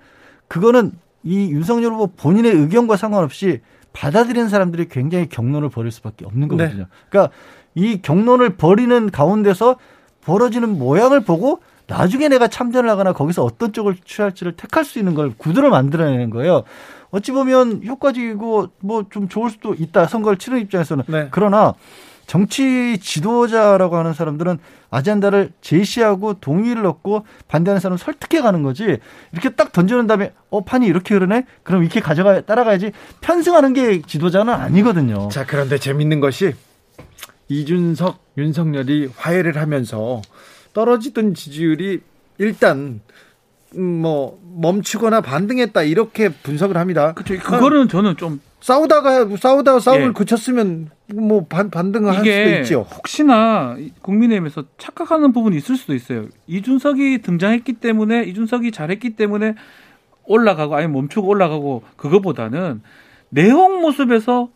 그거는 이 윤석열 후보 본인의 의견과 상관없이 받아들이는 사람들이 굉장히 경론을 벌일 수밖에 없는 네. 거거든요. 그러니까 이 경론을 벌이는 가운데서 벌어지는 모양을 보고 나중에 내가 참전을 하거나 거기서 어떤 쪽을 취할지를 택할 수 있는 걸 구도를 만들어내는 거예요. 어찌 보면 효과적이고 뭐 좀 좋을 수도 있다. 선거를 치르는 입장에서는. 네. 그러나 정치 지도자라고 하는 사람들은 아젠다를 제시하고 동의를 얻고 반대하는 사람을 설득해 가는 거지. 이렇게 딱 던져놓은 다음에 어 판이 이렇게 흐르네. 그럼 이렇게 가져가 따라가야지. 편승하는 게 지도자는 아니거든요. 자 그런데 재밌는 것이 이준석 윤석열이 화해를 하면서 떨어지던 지지율이 일단 음, 뭐 멈추거나 반등했다 이렇게 분석을 합니다. 그렇죠. 그거는 저는 좀 싸우다가 싸우다가 싸움을 예. 그쳤으면 뭐 반, 반등을 할 수도 있죠. 혹시나 국민의힘에서 착각하는 부분이 있을 수도 있어요. 이준석이 등장했기 때문에 이준석이 잘했기 때문에 올라가고 아니 멈추고 올라가고 그거보다는 내용 모습에서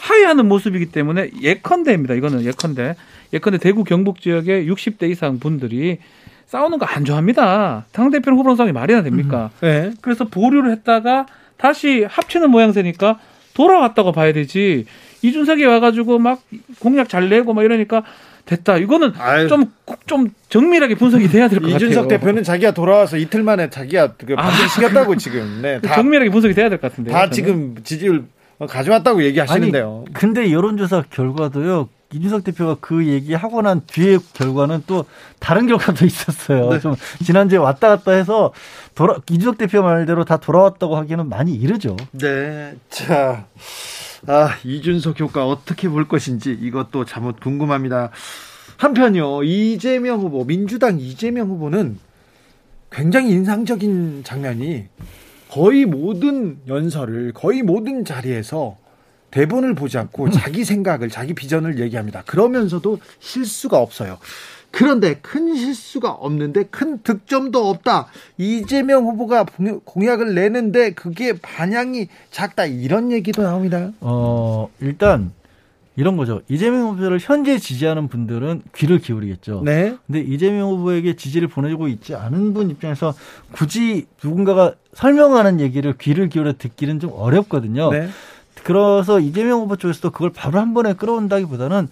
하회하는 모습이기 때문에 예컨대입니다. 이거는 예컨대. 예컨대 대구 경북 지역의 60대 이상 분들이 싸우는 거 안 좋아합니다. 당대표는 후보랑 싸움이 말이나 됩니까? 네. 그래서 보류를 했다가 다시 합치는 모양새니까 돌아왔다고 봐야 되지. 이준석이 와가지고 막 공약 잘 내고 막 이러니까 됐다. 이거는 아유. 좀, 좀 정밀하게 분석이 돼야 될 것 같아요. 이준석 대표는 자기가 돌아와서 이틀 만에 자기가 그 반등 시켰다고 지금. 네, 다, 정밀하게 분석이 돼야 될 것 같은데. 다 지금 지지율 가져왔다고 얘기하시는데요. 아니, 근데 여론조사 결과도요. 이준석 대표가 그 얘기하고 난 뒤에 결과는 또 다른 결과도 있었어요. 네. 좀 지난주에 왔다 갔다 해서 돌아, 이준석 대표 말대로 다 돌아왔다고 하기에는 많이 이르죠. 네. 자, 아, 이준석 효과 어떻게 볼 것인지 이것도 잠옷 궁금합니다. 한편요, 이재명 후보, 민주당 이재명 후보는 굉장히 인상적인 장면이 거의 모든 연설을, 거의 모든 자리에서 대본을 보지 않고 자기 생각을, 자기 비전을 얘기합니다. 그러면서도 실수가 없어요. 그런데 큰 실수가 없는데 큰 득점도 없다. 이재명 후보가 공약을 내는데 그게 반향이 작다. 이런 얘기도 나옵니다. 어, 일단 이런 거죠. 이재명 후보를 현재 지지하는 분들은 귀를 기울이겠죠. 네. 근데 이재명 후보에게 지지를 보내주고 있지 않은 분 입장에서 굳이 누군가가 설명하는 얘기를 귀를 기울여 듣기는 좀 어렵거든요. 네. 그래서 이재명 후보 쪽에서도 그걸 바로 한 번에 끌어온다기보다는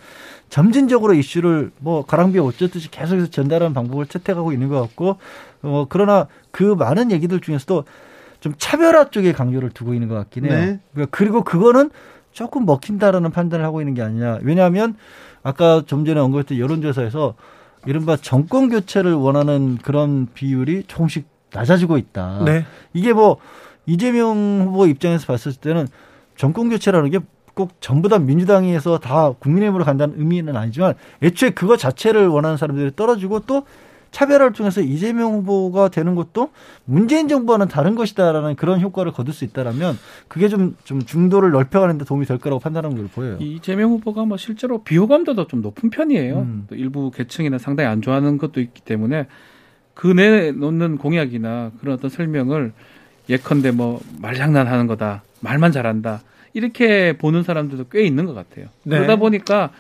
점진적으로 이슈를 뭐 가랑비에 옷 젖듯이 계속해서 전달하는 방법을 채택하고 있는 것 같고 어 그러나 그 많은 얘기들 중에서도 좀 차별화 쪽에 강조를 두고 있는 것 같긴 해요. 네. 그러니까 그리고 그거는 조금 먹힌다라는 판단을 하고 있는 게 아니냐. 왜냐하면 아까 좀 전에 언급했던 여론조사에서 이른바 정권 교체를 원하는 그런 비율이 조금씩 낮아지고 있다. 네. 이게 뭐 이재명 후보 입장에서 봤을 때는 정권 교체라는 게 꼭 전부 다 민주당에서 다 국민의힘으로 간다는 의미는 아니지만 애초에 그거 자체를 원하는 사람들이 떨어지고 또 차별화를 통해서 이재명 후보가 되는 것도 문재인 정부와는 다른 것이다라는 그런 효과를 거둘 수 있다라면 그게 좀, 좀 중도를 넓혀가는 데 도움이 될 거라고 판단하는 걸 보여요. 이재명 후보가 뭐 실제로 비호감도도 좀 높은 편이에요. 음. 또 일부 계층이나 상당히 안 좋아하는 것도 있기 때문에 그 내놓는 공약이나 그런 어떤 설명을 예컨대 뭐 말장난하는 거다, 말만 잘한다 이렇게 보는 사람들도 꽤 있는 것 같아요. 네. 그러다 보니까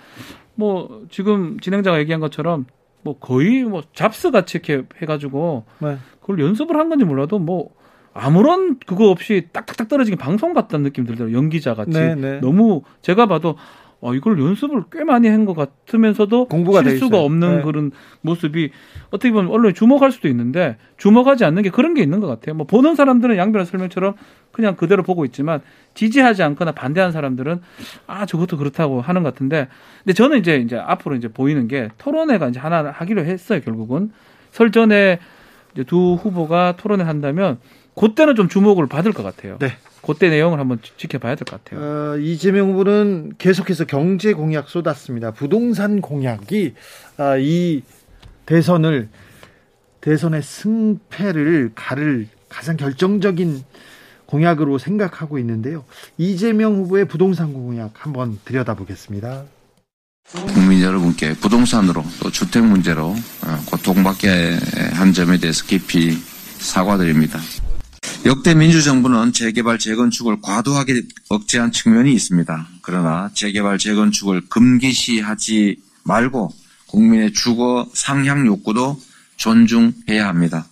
뭐 지금 진행자가 얘기한 것처럼 뭐 거의 뭐 잡스 같이 이렇게 해가지고 네. 그걸 연습을 한 건지 몰라도 뭐 아무런 그거 없이 딱딱딱 떨어지는 방송 같다는 느낌 들더라고요. 연기자 같이 네, 네. 너무 제가 봐도 어, 이걸 연습을 꽤 많이 한 것 같으면서도 공부가 돼 실수가. 없는 네. 그런 모습이 어떻게 보면 언론이 주목할 수도 있는데 주목하지 않는 게 그런 게 있는 것 같아요. 뭐 보는 사람들은 양변의 설명처럼 그냥 그대로 보고 있지만 지지하지 않거나 반대하는 사람들은 아 저것도 그렇다고 하는 것 같은데 근데 저는 이제 이제 앞으로 이제 보이는 게 토론회가 이제 하나 하기로 했어요 결국은 설 전에 이제 두 후보가 토론회 한다면 그때는 좀 주목을 받을 것 같아요. 네. 그때 내용을 한번 지- 지켜봐야 될 것 같아요. 어, 이재명 후보는 계속해서 경제 공약 쏟았습니다. 부동산 공약이 아, 이 대선을 대선의 승패를 가를 가장 결정적인 공약으로 생각하고 있는데요. 이재명 후보의 부동산 공약 한번 들여다보겠습니다. 국민 여러분께 부동산으로 또 주택 문제로 어, 고통받게 한 점에 대해서 깊이 사과드립니다. 역대 민주정부는 재개발 재건축을 과도하게 억제한 측면이 있습니다. 그러나 재개발 재건축을 금기시하지 말고 국민의 주거 상향 욕구도 존중해야 합니다.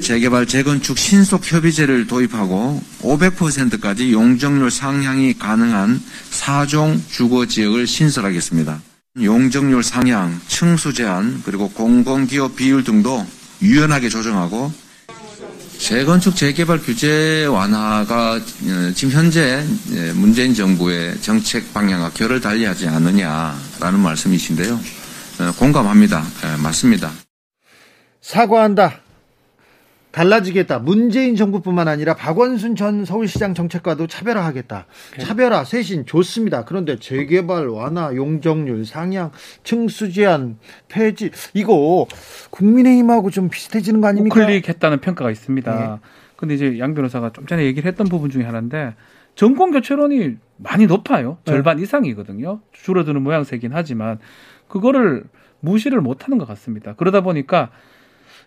재개발 재건축 신속 협의제를 도입하고 500%까지 용적률 상향이 가능한 4종 주거 지역을 신설하겠습니다. 용적률 상향, 층수 제한, 그리고 공공기업 비율 등도 유연하게 조정하고 재건축 재개발 규제 완화가 어, 지금 현재 예, 문재인 정부의 정책 방향과 결을 달리하지 않느냐라는 말씀이신데요. 어, 공감합니다. 예, 맞습니다. 사과한다. 달라지겠다. 문재인 정부뿐만 아니라 박원순 전 서울시장 정책과도 차별화하겠다. 차별화, 쇄신 좋습니다. 그런데 재개발 완화, 용적률 상향, 층수 제한 폐지 이거 국민의힘하고 좀 비슷해지는 거 아닙니까? 우클릭했다는 평가가 있습니다. 근데 이제 양 변호사가 좀 전에 얘기를 했던 부분 중에 하나인데 정권 교체론이 많이 높아요. 네. 절반 이상이거든요. 줄어드는 모양새긴 하지만 그거를 무시를 못하는 것 같습니다. 그러다 보니까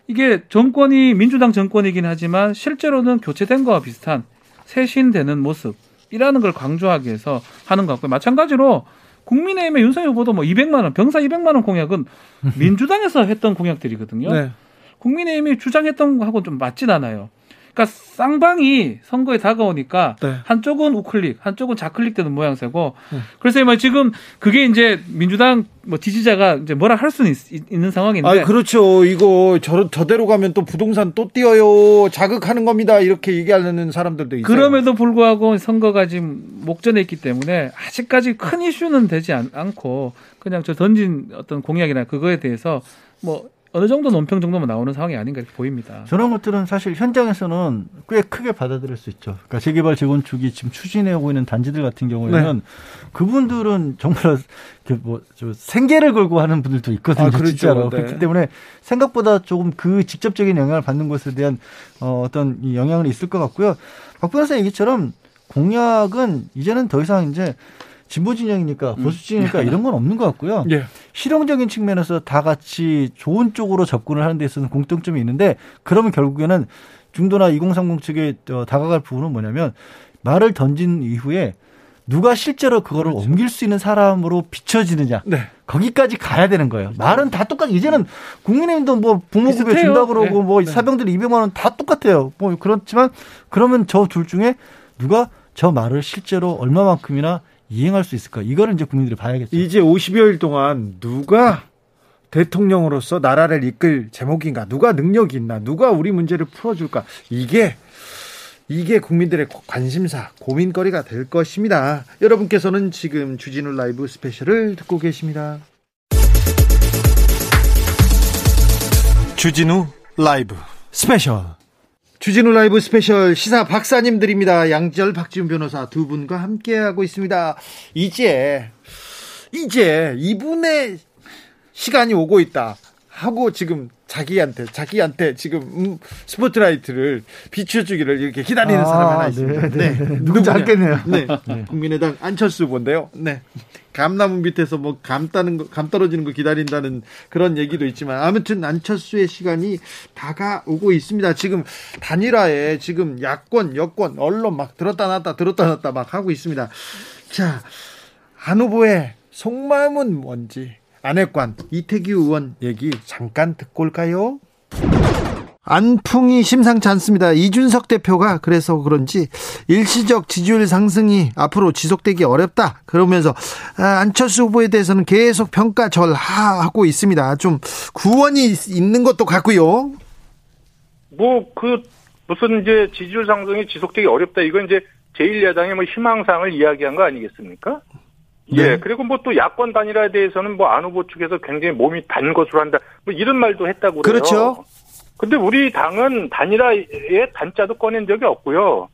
이게 정권이 민주당 정권이긴 하지만 실제로는 교체된 거와 비슷한 쇄신되는 모습이라는 걸 강조하기 위해서 하는 것 같고요. 마찬가지로 국민의힘의 윤석열 후보도 뭐 200만 원, 병사 200만 원 공약은 민주당에서 했던 공약들이거든요. 네. 국민의힘이 주장했던 거하고 좀 맞진 않아요. 그러니까 쌍방이 선거에 다가오니까 네. 한쪽은 우클릭, 한쪽은 좌클릭 되는 모양새고 네. 그래서 뭐 지금 그게 이제 민주당 뭐 지지자가 이제 뭐라 할 수는 있, 는 상황인데 아, 그렇죠. 이거 저, 저대로 가면 또 부동산 또 뛰어요. 자극하는 겁니다. 이렇게 얘기하는 사람들도 있어요. 그럼에도 불구하고 선거가 지금 목전에 있기 때문에 아직까지 큰 이슈는 되지 않, 않고 그냥 저 던진 어떤 공약이나 그거에 대해서 뭐 어느 정도 논평 정도만 나오는 상황이 아닌가 이렇게 보입니다. 저런 것들은 사실 현장에서는 꽤 크게 받아들일 수 있죠. 그러니까 재개발 재건축이 지금 추진해오고 있는 단지들 같은 경우에는 네. 그분들은 정말 그뭐저 생계를 걸고 하는 분들도 있거든요. 아, 그렇죠. 진짜로. 네. 그렇기 때문에 생각보다 조금 그 직접적인 영향을 받는 것에 대한 어, 어떤 이 영향은 있을 것 같고요. 박 변호사 얘기처럼 공약은 이제는 더 이상 이제 진보 진영이니까 보수 진영이니까 이런 건 없는 것 같고요. 예. 실용적인 측면에서 다 같이 좋은 쪽으로 접근을 하는 데 있어서는 공통점이 있는데 그러면 결국에는 중도나 2030 측에 어, 다가갈 부분은 뭐냐면 말을 던진 이후에 누가 실제로 그거를 옮길 수 있는 사람으로 비춰지느냐 네. 거기까지 가야 되는 거예요. 말은 다 똑같. 이제는 국민의힘도 뭐 부모급여. 준다 그러고 네. 뭐 네. 사병들 200만 원 다 똑같아요. 뭐 그렇지만 그러면 저 둘 중에 누가 저 말을 실제로 얼마만큼이나 이행할 수 있을까? 이거를 이제 국민들이 봐야겠죠. 이제 50여일 동안 누가 대통령으로서 나라를 이끌 제목인가? 누가 능력이 있나? 누가 우리 문제를 풀어줄까? 이게 이게 국민들의 관심사, 고민거리가 될 것입니다. 여러분께서는 지금 주진우 라이브 스페셜을 듣고 계십니다. 주진우 라이브 스페셜. 주진우 라이브 스페셜 시사 박사님들입니다. 양지열 박지훈 변호사 두 분과 함께하고 있습니다. 이제 이제 이분의 시간이 오고 있다 하고 지금 자기한테 자기한테 지금 음, 스포트라이트를 비춰주기를 이렇게 기다리는 아, 사람이 하나 네, 있습니다. 네, 네, 네. 누군지 알겠네요. 네. 국민의당 안철수 후보인데요. 네. 감나무 밑에서 뭐 감 따는 거, 감 떨어지는 거 기다린다는 그런 얘기도 있지만 아무튼 안철수의 시간이 다가오고 있습니다. 지금 단일화에 지금 야권, 여권, 언론 막 들었다 놨다 들었다 놨다 막 하고 있습니다. 자, 한 후보의 속마음은 뭔지 안핵관 이태규 의원 얘기 잠깐 듣고 올까요? 안풍이 심상치 않습니다. 이준석 대표가 그래서 그런지 일시적 지지율 상승이 앞으로 지속되기 어렵다. 그러면서 아, 안철수 후보에 대해서는 계속 평가 절하하고 있습니다. 좀 구원이 있는 것도 같고요. 뭐 그 무슨 이제 지지율 상승이 지속되기 어렵다. 이건 이제 제1야당의 뭐 희망사항을 이야기한 거 아니겠습니까? 네. 예. 그리고 뭐 또 야권 단일화에 대해서는 뭐 안 후보 측에서 굉장히 몸이 단 것으로 한다. 뭐 이런 말도 했다고 그래요. 그렇죠. 근데 우리 당은 단일화에 단자도 꺼낸 적이 없고요.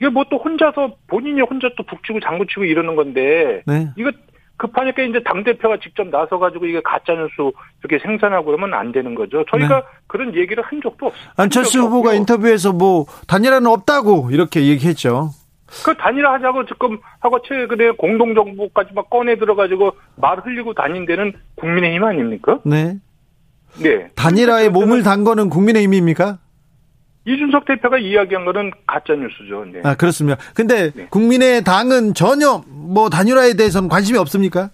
이게 뭐 또 혼자서 본인이 혼자 또 북치고 장구치고 이러는 건데 네. 이거 급하니까 이제 당 대표가 직접 나서 가지고 이게 가짜 뉴스 이렇게 생산하고 그러면 안 되는 거죠. 저희가 네. 그런 얘기를 한 적도 없어요. 안철수 후보가 인터뷰에서 뭐 단일화는 없다고 이렇게 얘기했죠. 그 단일화 하자고 지금 하고 최근에 공동정부까지 막 꺼내 들어가지고 말 흘리고 다닌 데는 국민의힘 아닙니까? 네. 네. 단일화에 몸을 단 거는 국민의힘입니까? 이준석 대표가 이야기한 거는 가짜 뉴스죠. 네. 아, 그렇습니다. 근데 네. 국민의당은 전혀 뭐 단일화에 대해서는 관심이 없습니까?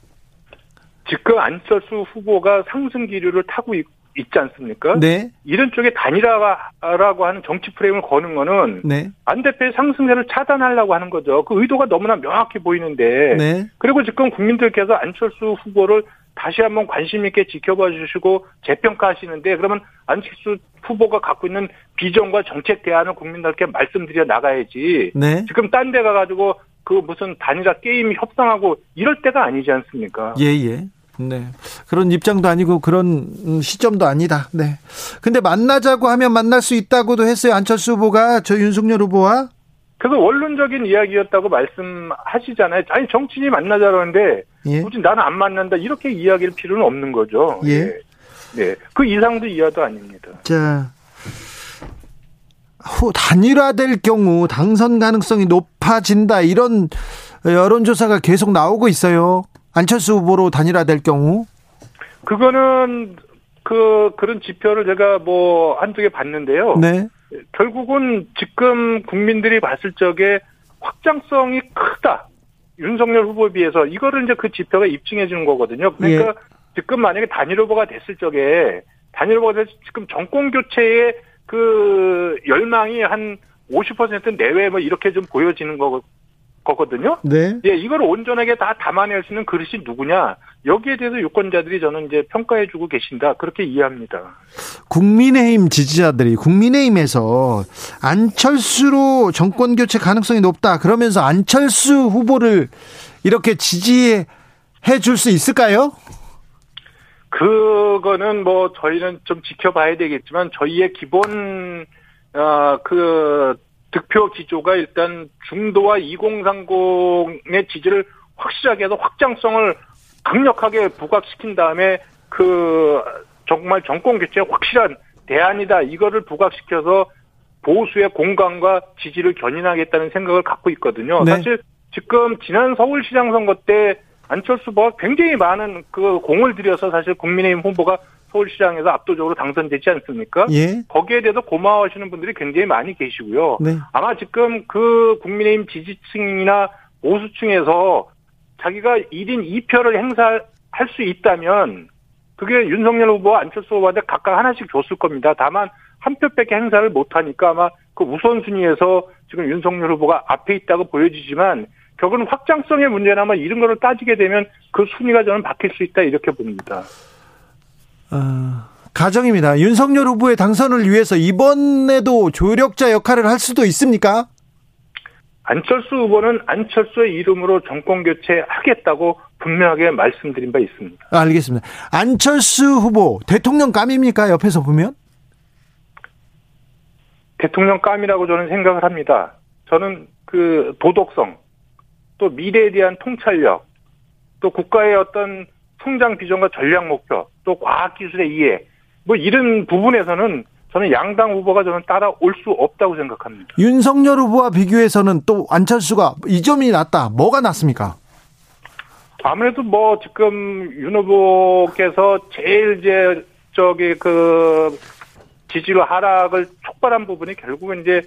지금 안철수 후보가 상승 기류를 타고 있, 지 않습니까? 네. 이런 쪽에 단일화라고 하는 정치 프레임을 거는 거는 네. 안 대표의 상승세를 차단하려고 하는 거죠. 그 의도가 너무나 명확해 보이는데. 네. 그리고 지금 국민들께서 안철수 후보를 다시 한번 관심 있게 지켜봐 주시고 재평가하시는데 그러면 안철수 후보가 갖고 있는 비전과 정책 대안을 국민들께 말씀드려 나가야지. 네. 지금 딴 데 가가지고 그 무슨 단일화 게임 협상하고 이럴 때가 아니지 않습니까? 예, 예. 네. 그런 입장도 아니고 그런 음, 시점도 아니다. 네. 근데 만나자고 하면 만날 수 있다고도 했어요. 안철수 후보가 저 윤석열 후보와 그래서 원론적인 이야기였다고 말씀하시잖아요. 아니 정치인이 만나자라는데 예. 굳이 나는 안 만난다 이렇게 이야기할 필요는 없는 거죠. 예. 네. 그 이상도 이하도 아닙니다. 자, 후, 단일화될 경우 당선 가능성이 높아진다. 이런 여론조사가 계속 나오고 있어요. 안철수 후보로 단일화될 경우. 그거는 그 그런 지표를 제가 뭐 한두 개 봤는데요. 네. 결국은 지금 국민들이 봤을 적에 확장성이 크다. 윤석열 후보에 비해서 이거를 이제 그 지표가 입증해 주는 거거든요. 그러니까 예. 지금 만약에 단일 후보가 됐을 적에 단일 후보가 됐을 때 지금 정권 교체의 그 열망이 한 50% 내외 뭐 이렇게 좀 보여지는 거, 거거든요. 네. 예, 이걸 온전하게 다 담아낼 수 있는 그릇이 누구냐? 여기에 대해서 유권자들이 저는 이제 평가해주고 계신다. 그렇게 이해합니다. 국민의힘 지지자들이 국민의힘에서 안철수로 정권 교체 가능성이 높다. 그러면서 안철수 후보를 이렇게 지지해 줄 수 있을까요? 그거는 뭐 저희는 좀 지켜봐야 되겠지만 저희의 기본 어그 득표 기조가 일단 중도와 2030의 지지를 확실하게 해서 확장성을 강력하게 부각시킨 다음에 그 정말 정권 교체에 확실한 대안이다 이거를 부각시켜서 보수의 공감과 지지를 견인하겠다는 생각을 갖고 있거든요. 네. 사실 지금 지난 서울시장 선거 때 안철수 후보가 굉장히 많은 그 공을 들여서 사실 국민의힘 후보가 서울시장에서 압도적으로 당선되지 않습니까? 예. 거기에 대해서 고마워하시는 분들이 굉장히 많이 계시고요. 네. 아마 지금 그 국민의힘 지지층이나 보수층에서 자기가 1인 2표를 행사할 수 있다면 그게 윤석열 후보와 안철수 후보한테 각각 하나씩 줬을 겁니다. 다만 한 표밖에 행사를 못하니까 아마 그 우선순위에서 지금 윤석열 후보가 앞에 있다고 보여지지만 결국은 확장성의 문제나 뭐 이런 거를 따지게 되면 그 순위가 저는 바뀔 수 있다 이렇게 봅니다. 어, 가정입니다. 윤석열 후보의 당선을 위해서 이번에도 조력자 역할을 할 수도 있습니까? 안철수 후보는 안철수의 이름으로 정권 교체하겠다고 분명하게 말씀드린 바 있습니다. 아, 알겠습니다. 안철수 후보 대통령 감입니까? 옆에서 보면? 대통령감이라고 저는 생각을 합니다. 저는 그 도덕성, 또 미래에 대한 통찰력, 또 국가의 어떤 성장 비전과 전략 목표, 또 과학기술의 이해, 뭐 이런 부분에서는 저는 양당 후보가 저는 따라올 수 없다고 생각합니다. 윤석열 후보와 비교해서는 또 안철수가 이 점이 낫다. 뭐가 낫습니까? 아무래도 뭐 지금 윤 후보께서 제일 이제 저기 그 지지율 하락을 촉발한 부분이 결국은 이제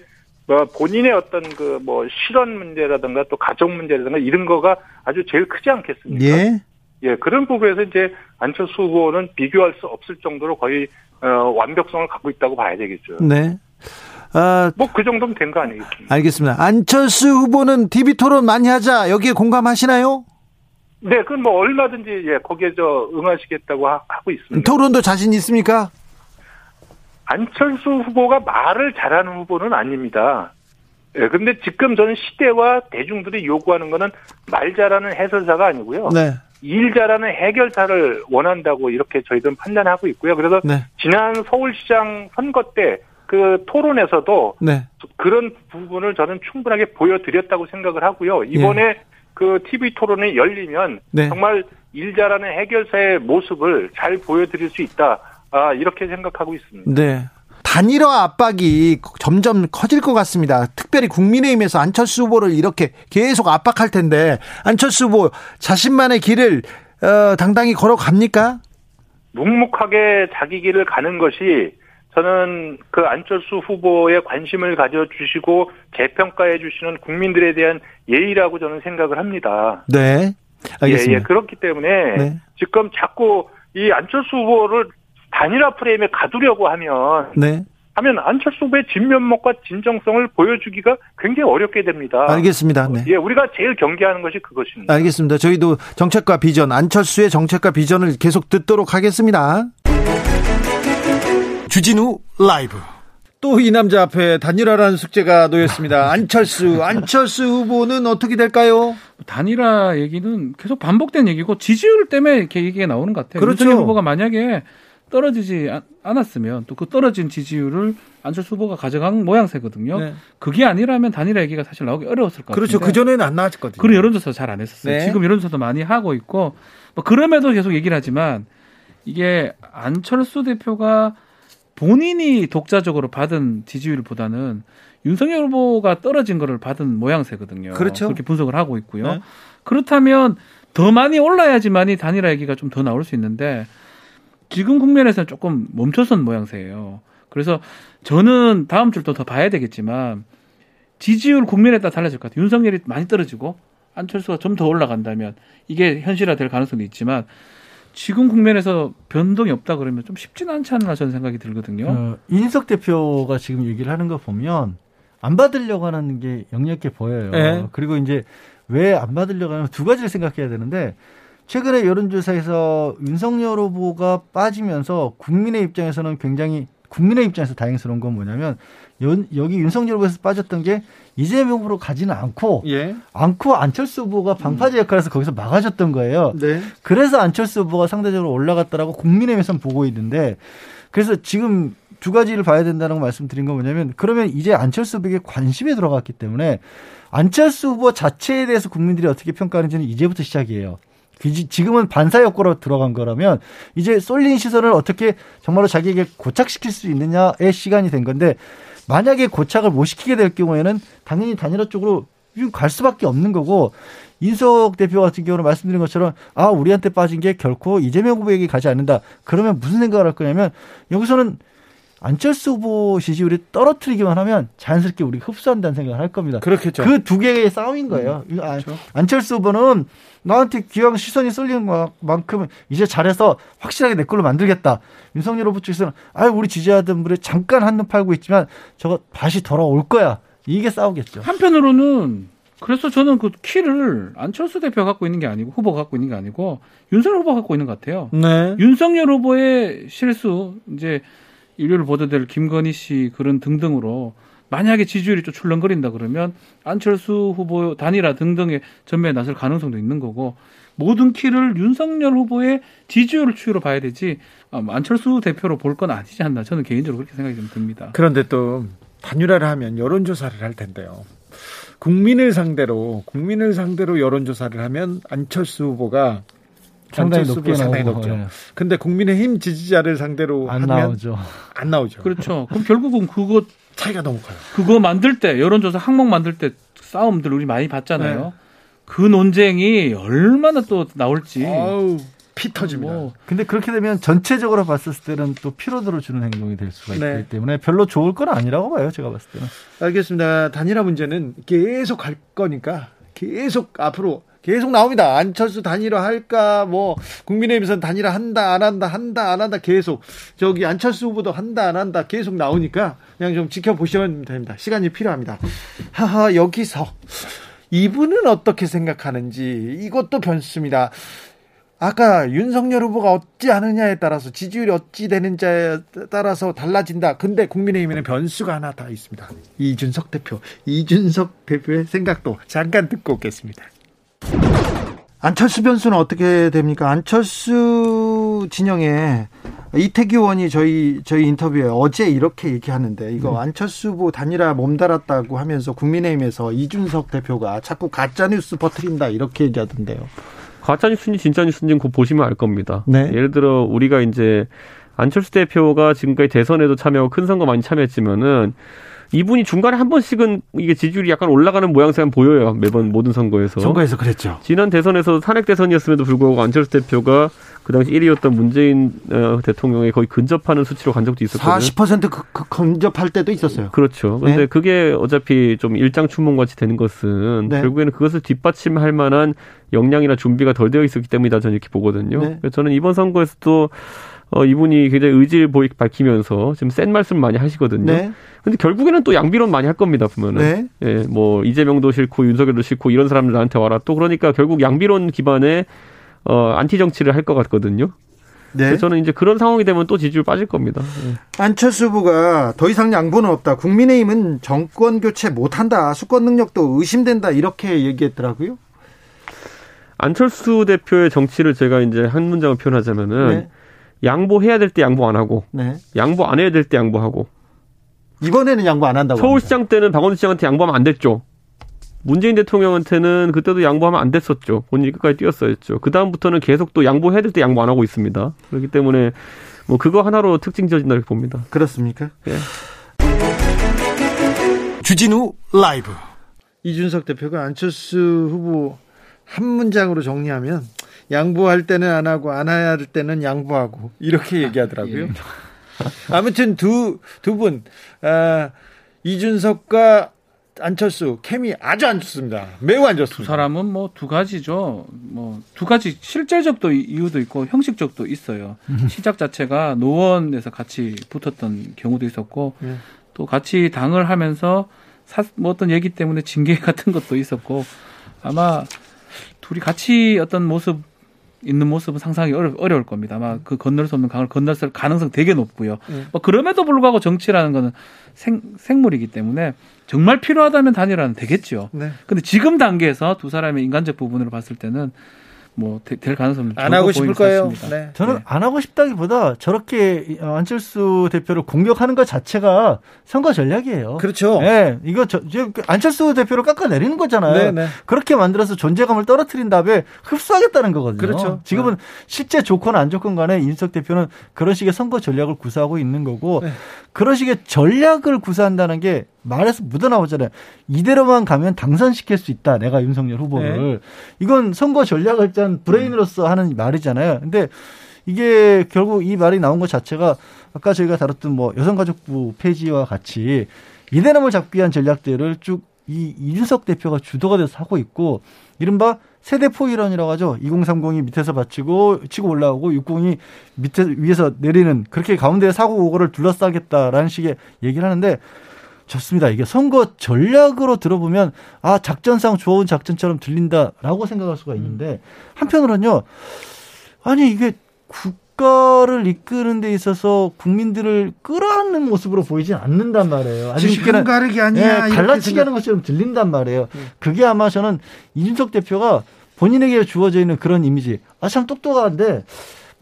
뭐 본인의 어떤 그 뭐 실언 문제라든가 또 가정 문제라든가 이런 거가 아주 제일 크지 않겠습니까? 예. 예, 그런 부분에서 이제 안철수 후보는 비교할 수 없을 정도로 거의 어, 완벽성을 갖고 있다고 봐야 되겠죠. 네. 아, 뭐 그 정도면 된 거 아니겠습니까? 알겠습니다. 안철수 후보는 TV 토론 많이 하자. 여기에 공감하시나요? 네, 그건 뭐 얼마든지 예, 거기에 저 응하시겠다고 하, 고 있습니다. 토론도 자신 있습니까? 안철수 후보가 말을 잘하는 후보는 아닙니다. 예, 근데 지금 저는 시대와 대중들이 요구하는 거는 말 잘하는 해설사가 아니고요. 네. 일 잘하는 해결사를 원한다고 이렇게 저희들은 판단하고 있고요. 그래서 네. 지난 서울시장 선거 때 그 토론에서도 네. 그런 부분을 저는 충분하게 보여드렸다고 생각을 하고요. 이번에 그 TV 토론이 열리면 네. 정말 일 잘하는 해결사의 모습을 잘 보여드릴 수 있다. 아, 이렇게 생각하고 있습니다. 네. 단일화 압박이 점점 커질 것 같습니다. 특별히 국민의힘에서 안철수 후보를 이렇게 계속 압박할 텐데 안철수 후보 자신만의 길을 어, 당당히 걸어갑니까? 묵묵하게 자기 길을 가는 것이 저는 그 안철수 후보에 관심을 가져주시고 재평가해 주시는 국민들에 대한 예의라고 저는 생각을 합니다. 네. 알겠습니다. 예, 예. 그렇기 때문에 네. 지금 자꾸 이 안철수 후보를 단일화 프레임에 가두려고 하면 네. 하면 안철수 후보의 진면목과 진정성을 보여주기가 굉장히 어렵게 됩니다. 알겠습니다. 네. 예, 우리가 제일 경계하는 것이 그것입니다. 알겠습니다. 저희도 정책과 비전, 안철수의 정책과 비전을 계속 듣도록 하겠습니다. 주진우 라이브. 또 이 남자 앞에 단일화라는 숙제가 놓였습니다. 안철수, 안철수 후보는 어떻게 될까요? 단일화 얘기는 계속 반복된 얘기고 지지율 때문에 이렇게 얘기가 나오는 것 같아요. 그렇죠. 윤석열 후보가 만약에 떨어지지 않- 않았으면 또 그 떨어진 지지율을 안철수 후보가 가져간 모양새거든요. 네. 그게 아니라면 단일화 얘기가 사실 나오기 어려웠을 것 같아요. 그렇죠. 그전에는 안 나왔거든요. 그런 여론조사 잘 안 했었어요. 네. 지금 여론조사도 많이 하고 있고 뭐 그럼에도 계속 얘기를 하지만 이게 안철수 대표가 본인이 독자적으로 받은 지지율보다는 윤석열 후보가 떨어진 거를 받은 모양새거든요. 그렇죠. 그렇게 분석을 하고 있고요. 네. 그렇다면 더 많이 올라야지만이 단일화 얘기가 좀 더 나올 수 있는데 지금 국면에서는 조금 멈춰선 모양새예요. 그래서 저는 다음 주도 더 봐야 되겠지만 지지율 국면에 따라 달라질 것 같아요. 윤석열이 많이 떨어지고 안철수가 좀 더 올라간다면 이게 현실화될 가능성도 있지만 지금 국면에서 변동이 없다 그러면 좀 쉽지는 않지 않나 저는 생각이 들거든요. 어, 이인석 대표가 지금 얘기를 하는 거 보면 안 받으려고 하는 게 역력해 보여요. 네. 그리고 이제 왜 안 받으려고 하면 두 가지를 생각해야 되는데 최근에 여론조사에서 윤석열 후보가 빠지면서 국민의 입장에서는 굉장히 국민의 입장에서 다행스러운 건 뭐냐면 연- 여기 윤석열 후보에서 빠졌던 게 이재명 후보로 가지는 않고 예. 않고 안철수 후보가 방파제 역할에서 거기서 막아줬던 거예요. 네. 그래서 안철수 후보가 상대적으로 올라갔다라고 국민의힘에서는 보고 있는데 그래서 지금 두 가지를 봐야 된다는 거 말씀드린 건 뭐냐면 그러면 이제 안철수 후보에게 관심이 들어갔기 때문에 안철수 후보 자체에 대해서 국민들이 어떻게 평가하는지는 이제부터 시작이에요. 그- 지금은 반사효과로 들어간 거라면 이제 쏠린 시선을 어떻게 정말로 자기에게 고착시킬 수 있느냐의 시간이 된 건데 만약에 고착을 못 시키게 될 경우에는 당연히 단일화 쪽으로 갈 수밖에 없는 거고 인석 대표 같은 경우는 말씀드린 것처럼 아 우리한테 빠진 게 결코 이재명 후보에게 가지 않는다. 그러면 무슨 생각을 할 거냐면 여기서는 안철수 후보 지지율이 떨어뜨리기만 하면 자연스럽게 우리가 흡수한다는 생각을 할 겁니다. 그렇겠죠. 그 두 개의 싸움인 거예요. 음, 아, 그렇죠. 안철수 후보는 나한테 기왕 시선이 쏠리는 만큼 이제 잘해서 확실하게 내 걸로 만들겠다. 윤석열 후보 쪽에서는 아 우리 지지하던 분이 잠깐 한눈 팔고 있지만 저거 다시 돌아올 거야. 이게 싸우겠죠. 한편으로는 그래서 저는 그 키를 안철수 대표가 갖고 있는 게 아니고 후보가 갖고 있는 게 아니고 윤석열 후보가 갖고 있는 것 같아요. 네. 윤석열 후보의 실수 이제 일요일 보도될 김건희 씨 그런 등등으로 만약에 지지율이 좀 출렁거린다 그러면 안철수 후보 단일화 등등의 전면에 나설 가능성도 있는 거고 모든 키를 윤석열 후보의 지지율 추이로 봐야 되지 아, 안철수 대표로 볼 건 아니지 않나 저는 개인적으로 그렇게 생각이 좀 듭니다. 그런데 또 단일화를 하면 여론조사를 할 텐데요. 국민을 상대로 국민을 상대로 여론조사를 하면 안철수 후보가 상당히 높게 상당히 나오고, 높죠. 예. 근데 국민의힘 지지자를 상대로 안 하면 나오죠. 안 나오죠. 그렇죠. 그럼 결국은 그거 차이가 너무 커요. 그거 만들 때 여론조사 항목 만들 때 싸움들 우리 많이 봤잖아요. 네. 그 논쟁이 얼마나 또 나올지. 아우 피 터집니다. 뭐 근데 그렇게 되면 전체적으로 봤을 때는 또 피로도를 주는 행동이 될 수가 있기 네. 때문에 별로 좋을 건 아니라고 봐요. 제가 봤을 때는. 알겠습니다. 단일화 문제는 계속 갈 거니까 계속 앞으로 계속 나옵니다. 안철수 단일화 할까 뭐 국민의힘에서는 단일화 한다 안 한다 한다 안 한다 계속 저기 안철수 후보도 한다 안 한다 계속 나오니까 그냥 좀 지켜보시면 됩니다. 시간이 필요합니다. 하하 여기서 이분은 어떻게 생각하는지 이것도 변수입니다. 아까 윤석열 후보가 어찌 하느냐에 따라서 지지율이 어찌 되는지에 따라서 달라진다. 근데 국민의힘에는 변수가 하나 더 있습니다. 이준석 대표. 이준석 대표의 생각도 잠깐 듣고 오겠습니다. 안철수 변수는 어떻게 됩니까? 안철수 진영에 이태규 의원이 저희 저희 인터뷰에 어제 이렇게 얘기하는데 이거 안철수 후보 단일화 몸달았다고 하면서 국민의힘에서 이준석 대표가 자꾸 가짜 뉴스 퍼뜨린다 이렇게 얘기하던데요. 가짜 뉴스인지 진짜 뉴스인지 곧 보시면 알 겁니다. 네. 예를 들어 우리가 이제 안철수 대표가 지금까지 대선에도 참여하고 큰 선거 많이 참여했지만은 이분이 중간에 한 번씩은 이게 지지율이 약간 올라가는 모양새가 보여요. 매번 모든 선거에서. 선거에서 그랬죠. 지난 대선에서 탄핵 대선이었음에도 불구하고 안철수 대표가 그 당시 1위였던 문재인 어, 대통령에 거의 근접하는 수치로 간 적도 있었거든요. 40% 그, 그 건접할 때도 있었어요. 그렇죠. 근데 네. 그게 어차피 좀 일장 춘몽 같이 되는 것은 네. 결국에는 그것을 뒷받침할 만한 역량이나 준비가 덜 되어 있었기 때문이다 저는 이렇게 보거든요. 네. 그래서 저는 이번 선거에서도 어, 이분이 굉장히 의지를 보이 밝히면서 지금 센 말씀 많이 하시거든요. 네. 근데 결국에는 또 양비론 많이 할 겁니다, 보면은. 네. 예, 뭐, 이재명도 싫고, 윤석열도 싫고, 이런 사람들 나한테 와라. 또 그러니까 결국 양비론 기반의, 어, 안티 정치를 할 것 같거든요. 네. 그래서 저는 이제 그런 상황이 되면 또 지지율 빠질 겁니다. 예. 안철수 후보가 더 이상 양보는 없다. 국민의힘은 정권 교체 못한다. 수권 능력도 의심된다. 이렇게 얘기했더라고요. 안철수 대표의 정치를 제가 이제 한 문장을 표현하자면은, 네. 양보해야 될 때 양보 안 하고, 네. 양보 안 해야 될 때 양보하고, 이번에는 양보 안 한다고. 합니다. 서울시장 때는 박원순 시장한테 양보하면 안 됐죠. 문재인 대통령한테는 그때도 양보하면 안 됐었죠. 본인이 끝까지 뛰었어야죠. 그 다음부터는 계속 또 양보해야 될 때 양보 안 하고 있습니다. 그렇기 때문에 뭐 그거 하나로 특징 지어진다 이렇게 봅니다. 그렇습니까? 예. 주진우 라이브. 이준석 대표가 안철수 후보 한 문장으로 정리하면 양보할 때는 안 하고 안 해야 할 때는 양보하고 이렇게 얘기하더라고요. 아무튼 두 두분 아, 이준석과 안철수 케미 아주 안 좋습니다. 매우 안두 좋습니다. 사람은 뭐 두 가지죠. 뭐 두 가지 실질적도 이유도 있고 형식적도 있어요. 시작 자체가 노원에서 같이 붙었던 경우도 있었고 예. 또 같이 당을 하면서 사, 뭐 어떤 얘기 때문에 징계 같은 것도 있었고 아마 둘이 같이 어떤 모습 있는 모습은 상상하기 어려, 어려울 겁니다. 아마 그 건널 수 없는 강을 건널 가능성 되게 높고요. 예. 뭐 그럼에도 불구하고 정치라는 거는 생, 생물이기 때문에 정말 필요하다면 단일화는 되겠죠. 네. 근데 지금 단계에서 두 사람의 인간적 부분으로 봤을 때는 뭐될 가능성은 안 하고 싶을 거예요. 같습니다. 네. 저는 네. 안 하고 싶다기보다 저렇게 안철수 대표를 공격하는 것 자체가 선거 전략이에요. 그렇죠. 네, 이거 저, 저 안철수 대표를 깎아내리는 거잖아요. 네, 네. 그렇게 만들어서 존재감을 떨어뜨린 다음에 흡수하겠다는 거거든요. 그렇죠. 지금은 실제 좋건 안 좋건 간에 이준석 대표는 그런 식의 선거 전략을 구사하고 있는 거고 네. 그런 식의 전략을 구사한다는 게 말에서 묻어나오잖아요. 이대로만 가면 당선시킬 수 있다. 내가 윤석열 후보를. 이건 선거 전략을 짠 브레인으로서 하는 말이잖아요. 근데 이게 결국 이 말이 나온 것 자체가 아까 저희가 다뤘던 뭐 여성가족부 폐지와 같이 이대남을 잡기 위한 전략들을 쭉 이 이준석 대표가 주도가 돼서 하고 있고 이른바 세대 포이런이라고 하죠. 2030이 밑에서 받치고 치고 올라오고 60이 밑에 위에서 내리는 그렇게 가운데 사고 오고를 둘러싸겠다라는 식의 얘기를 하는데 좋습니다. 이게 선거 전략으로 들어보면 아 작전상 좋은 작전처럼 들린다라고 생각할 수가 있는데 한편으로는요. 아니 이게 국가를 이끄는 데 있어서 국민들을 끌어안는 모습으로 보이진 않는단 말이에요. 아주 지금 쉽게는 편가르기 예, 아니야. 이렇게 갈라치기 하는 것처럼 들린단 말이에요. 그게 아마 저는 이준석 대표가 본인에게 주어져 있는 그런 이미지. 아, 참 똑똑한데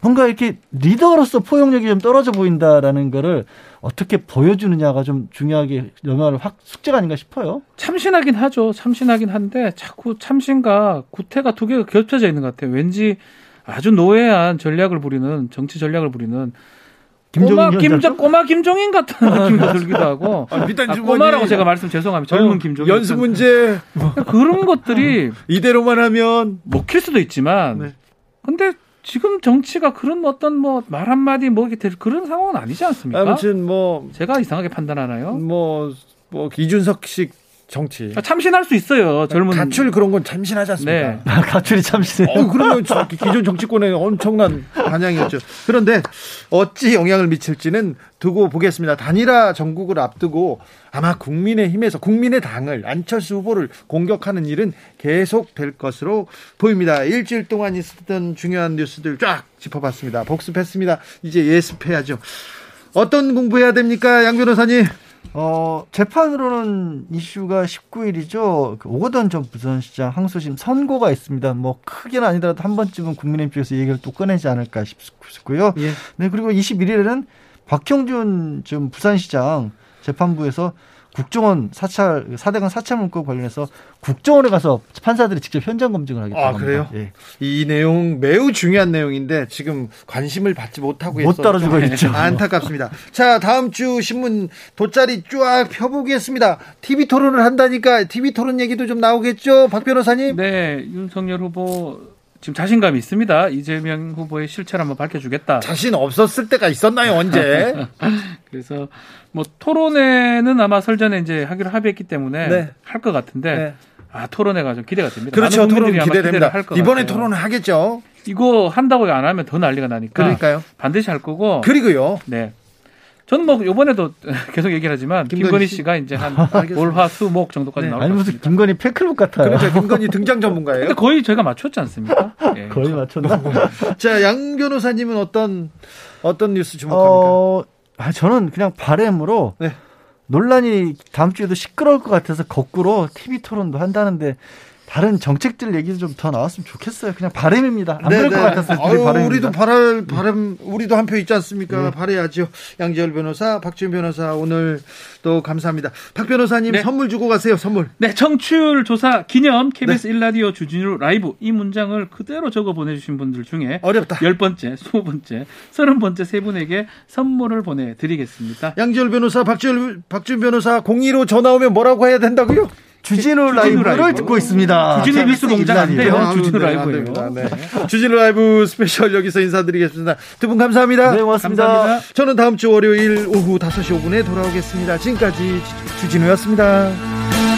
뭔가 이렇게 리더로서 포용력이 좀 떨어져 보인다라는 거를 어떻게 보여주느냐가 좀 중요하게 영향을 확 숙제가 아닌가 싶어요. 참신하긴 하죠. 참신하긴 한데 자꾸 참신과 구태가 두 개가 겹쳐져 있는 것 같아요. 왠지 아주 노예한 전략을 부리는 정치 전략을 부리는 꼬마 김종인 김 위원장? 꼬마 김종인 같은 느낌도 들기도 하고 아, 아. 꼬마라고 제가 말씀 죄송합니다. 젊은 어, 김종인 연습 문제 그런 것들이 이대로만 하면 먹힐 수도 있지만 네. 근데 지금 정치가 그런 어떤 뭐 말 한마디 뭐 이렇게 될 그런 상황은 아니지 않습니까? 아무튼 뭐 제가 이상하게 판단하나요? 뭐, 뭐, 이준석식 정치. 아, 참신할 수 있어요. 젊은 가출 그런 건 참신하지 않습니까? 네. 가출이 참신해. 어, 그러면 저 기존 정치권에 엄청난 반향이었죠. 그런데 어찌 영향을 미칠지는 두고 보겠습니다. 단일화 전국을 앞두고 아마 국민의힘에서 국민의 당을 안철수 후보를 공격하는 일은 계속 될 것으로 보입니다. 일주일 동안 있었던 중요한 뉴스들 쫙 짚어봤습니다. 복습했습니다. 이제 예습해야죠. 어떤 공부해야 됩니까, 양 변호사님? 어, 재판으로는 이슈가 19일이죠. 그 오거돈 전 부산시장 항소심 선고가 있습니다. 뭐 크게는 아니더라도 한 번쯤은 국민의힘 쪽에서 얘기를 또 꺼내지 않을까 싶- 싶고요. 예. 네, 그리고 21일에는 박형준 전 부산시장 재판부에서 국정원 사찰 사대강 사찰 문건 관련해서 국정원에 가서 판사들이 직접 현장 검증을 하겠다고 아, 합니다. 그래요? 예. 이 내용 매우 중요한 내용인데 지금 관심을 받지 못하고 못좀 있죠. 안타깝습니다. 자 다음 주 신문 돗자리 쫙 펴보겠습니다. TV 토론을 한다니까 TV 토론 얘기도 좀 나오겠죠, 박 변호사님? 네, 윤석열 후보 지금 자신감이 있습니다. 이재명 후보의 실체를 한번 밝혀주겠다. 자신 없었을 때가 있었나요 언제? 그래서 뭐 토론회는 아마 설전에 이제 하기로 합의했기 때문에 네. 할것 같은데 네. 아 토론회가 좀 기대가 됩니다. 그렇죠, 토론 기대됩니다. 할것 이번에. 토론을 하겠죠. 이거 한다고 안 하면 더 난리가 나니까 그러니까요. 반드시 할 거고. 그리고요. 네. 저는 뭐 이번에도 계속 얘기를 하지만 김건희 김건희 씨? 씨가 이제 한 알겠습니다. 월화수목 정도까지 네. 나올 아니 것 무슨 같습니다. 김건희 팬클럽 같아요. 그러니까 김건희 등장 전문가예요. 근데 거의 제가 맞췄지 않습니까? 예. 거의 맞췄나? 자, 양 변호사님은 어떤 어떤 뉴스 주목합니까? 어, 아, 저는 그냥 바램으로 네. 논란이 다음 주에도 시끄러울 것 같아서 거꾸로 TV 토론도 한다는데 다른 정책들 얘기도 좀 더 나왔으면 좋겠어요. 그냥 바램입니다. 안 그럴 것 같았어요. 네, 아유. 우리도 바랄 바람 우리도 한 표 있지 않습니까? 바래야죠. 양지열 변호사, 박지훈 변호사 오늘 또 감사합니다. 박 변호사님 네. 선물 주고 가세요. 선물. 네, 청취율 조사 기념 KBS 네. 1라디오 주진우 라이브 이 문장을 그대로 적어 보내주신 분들 중에 어렵다. 열 번째, 스무 번째, 서른 번째 세 분에게 선물을 보내드리겠습니다. 양지열 변호사, 박지훈 박지훈 변호사 02로 전화 오면 뭐라고 해야 된다고요? 주진우 라이브를 라이브. 듣고 있습니다. 주진우 뉴스 공장 안 돼요. 아, 주진우 네, 안 라이브예요. 네. 주진우 라이브 스페셜 여기서 인사드리겠습니다. 두 분 감사합니다. 네, 고맙습니다. 감사합니다. 저는 다음 주 월요일 오후 5시 5분에 돌아오겠습니다. 지금까지 주진우였습니다.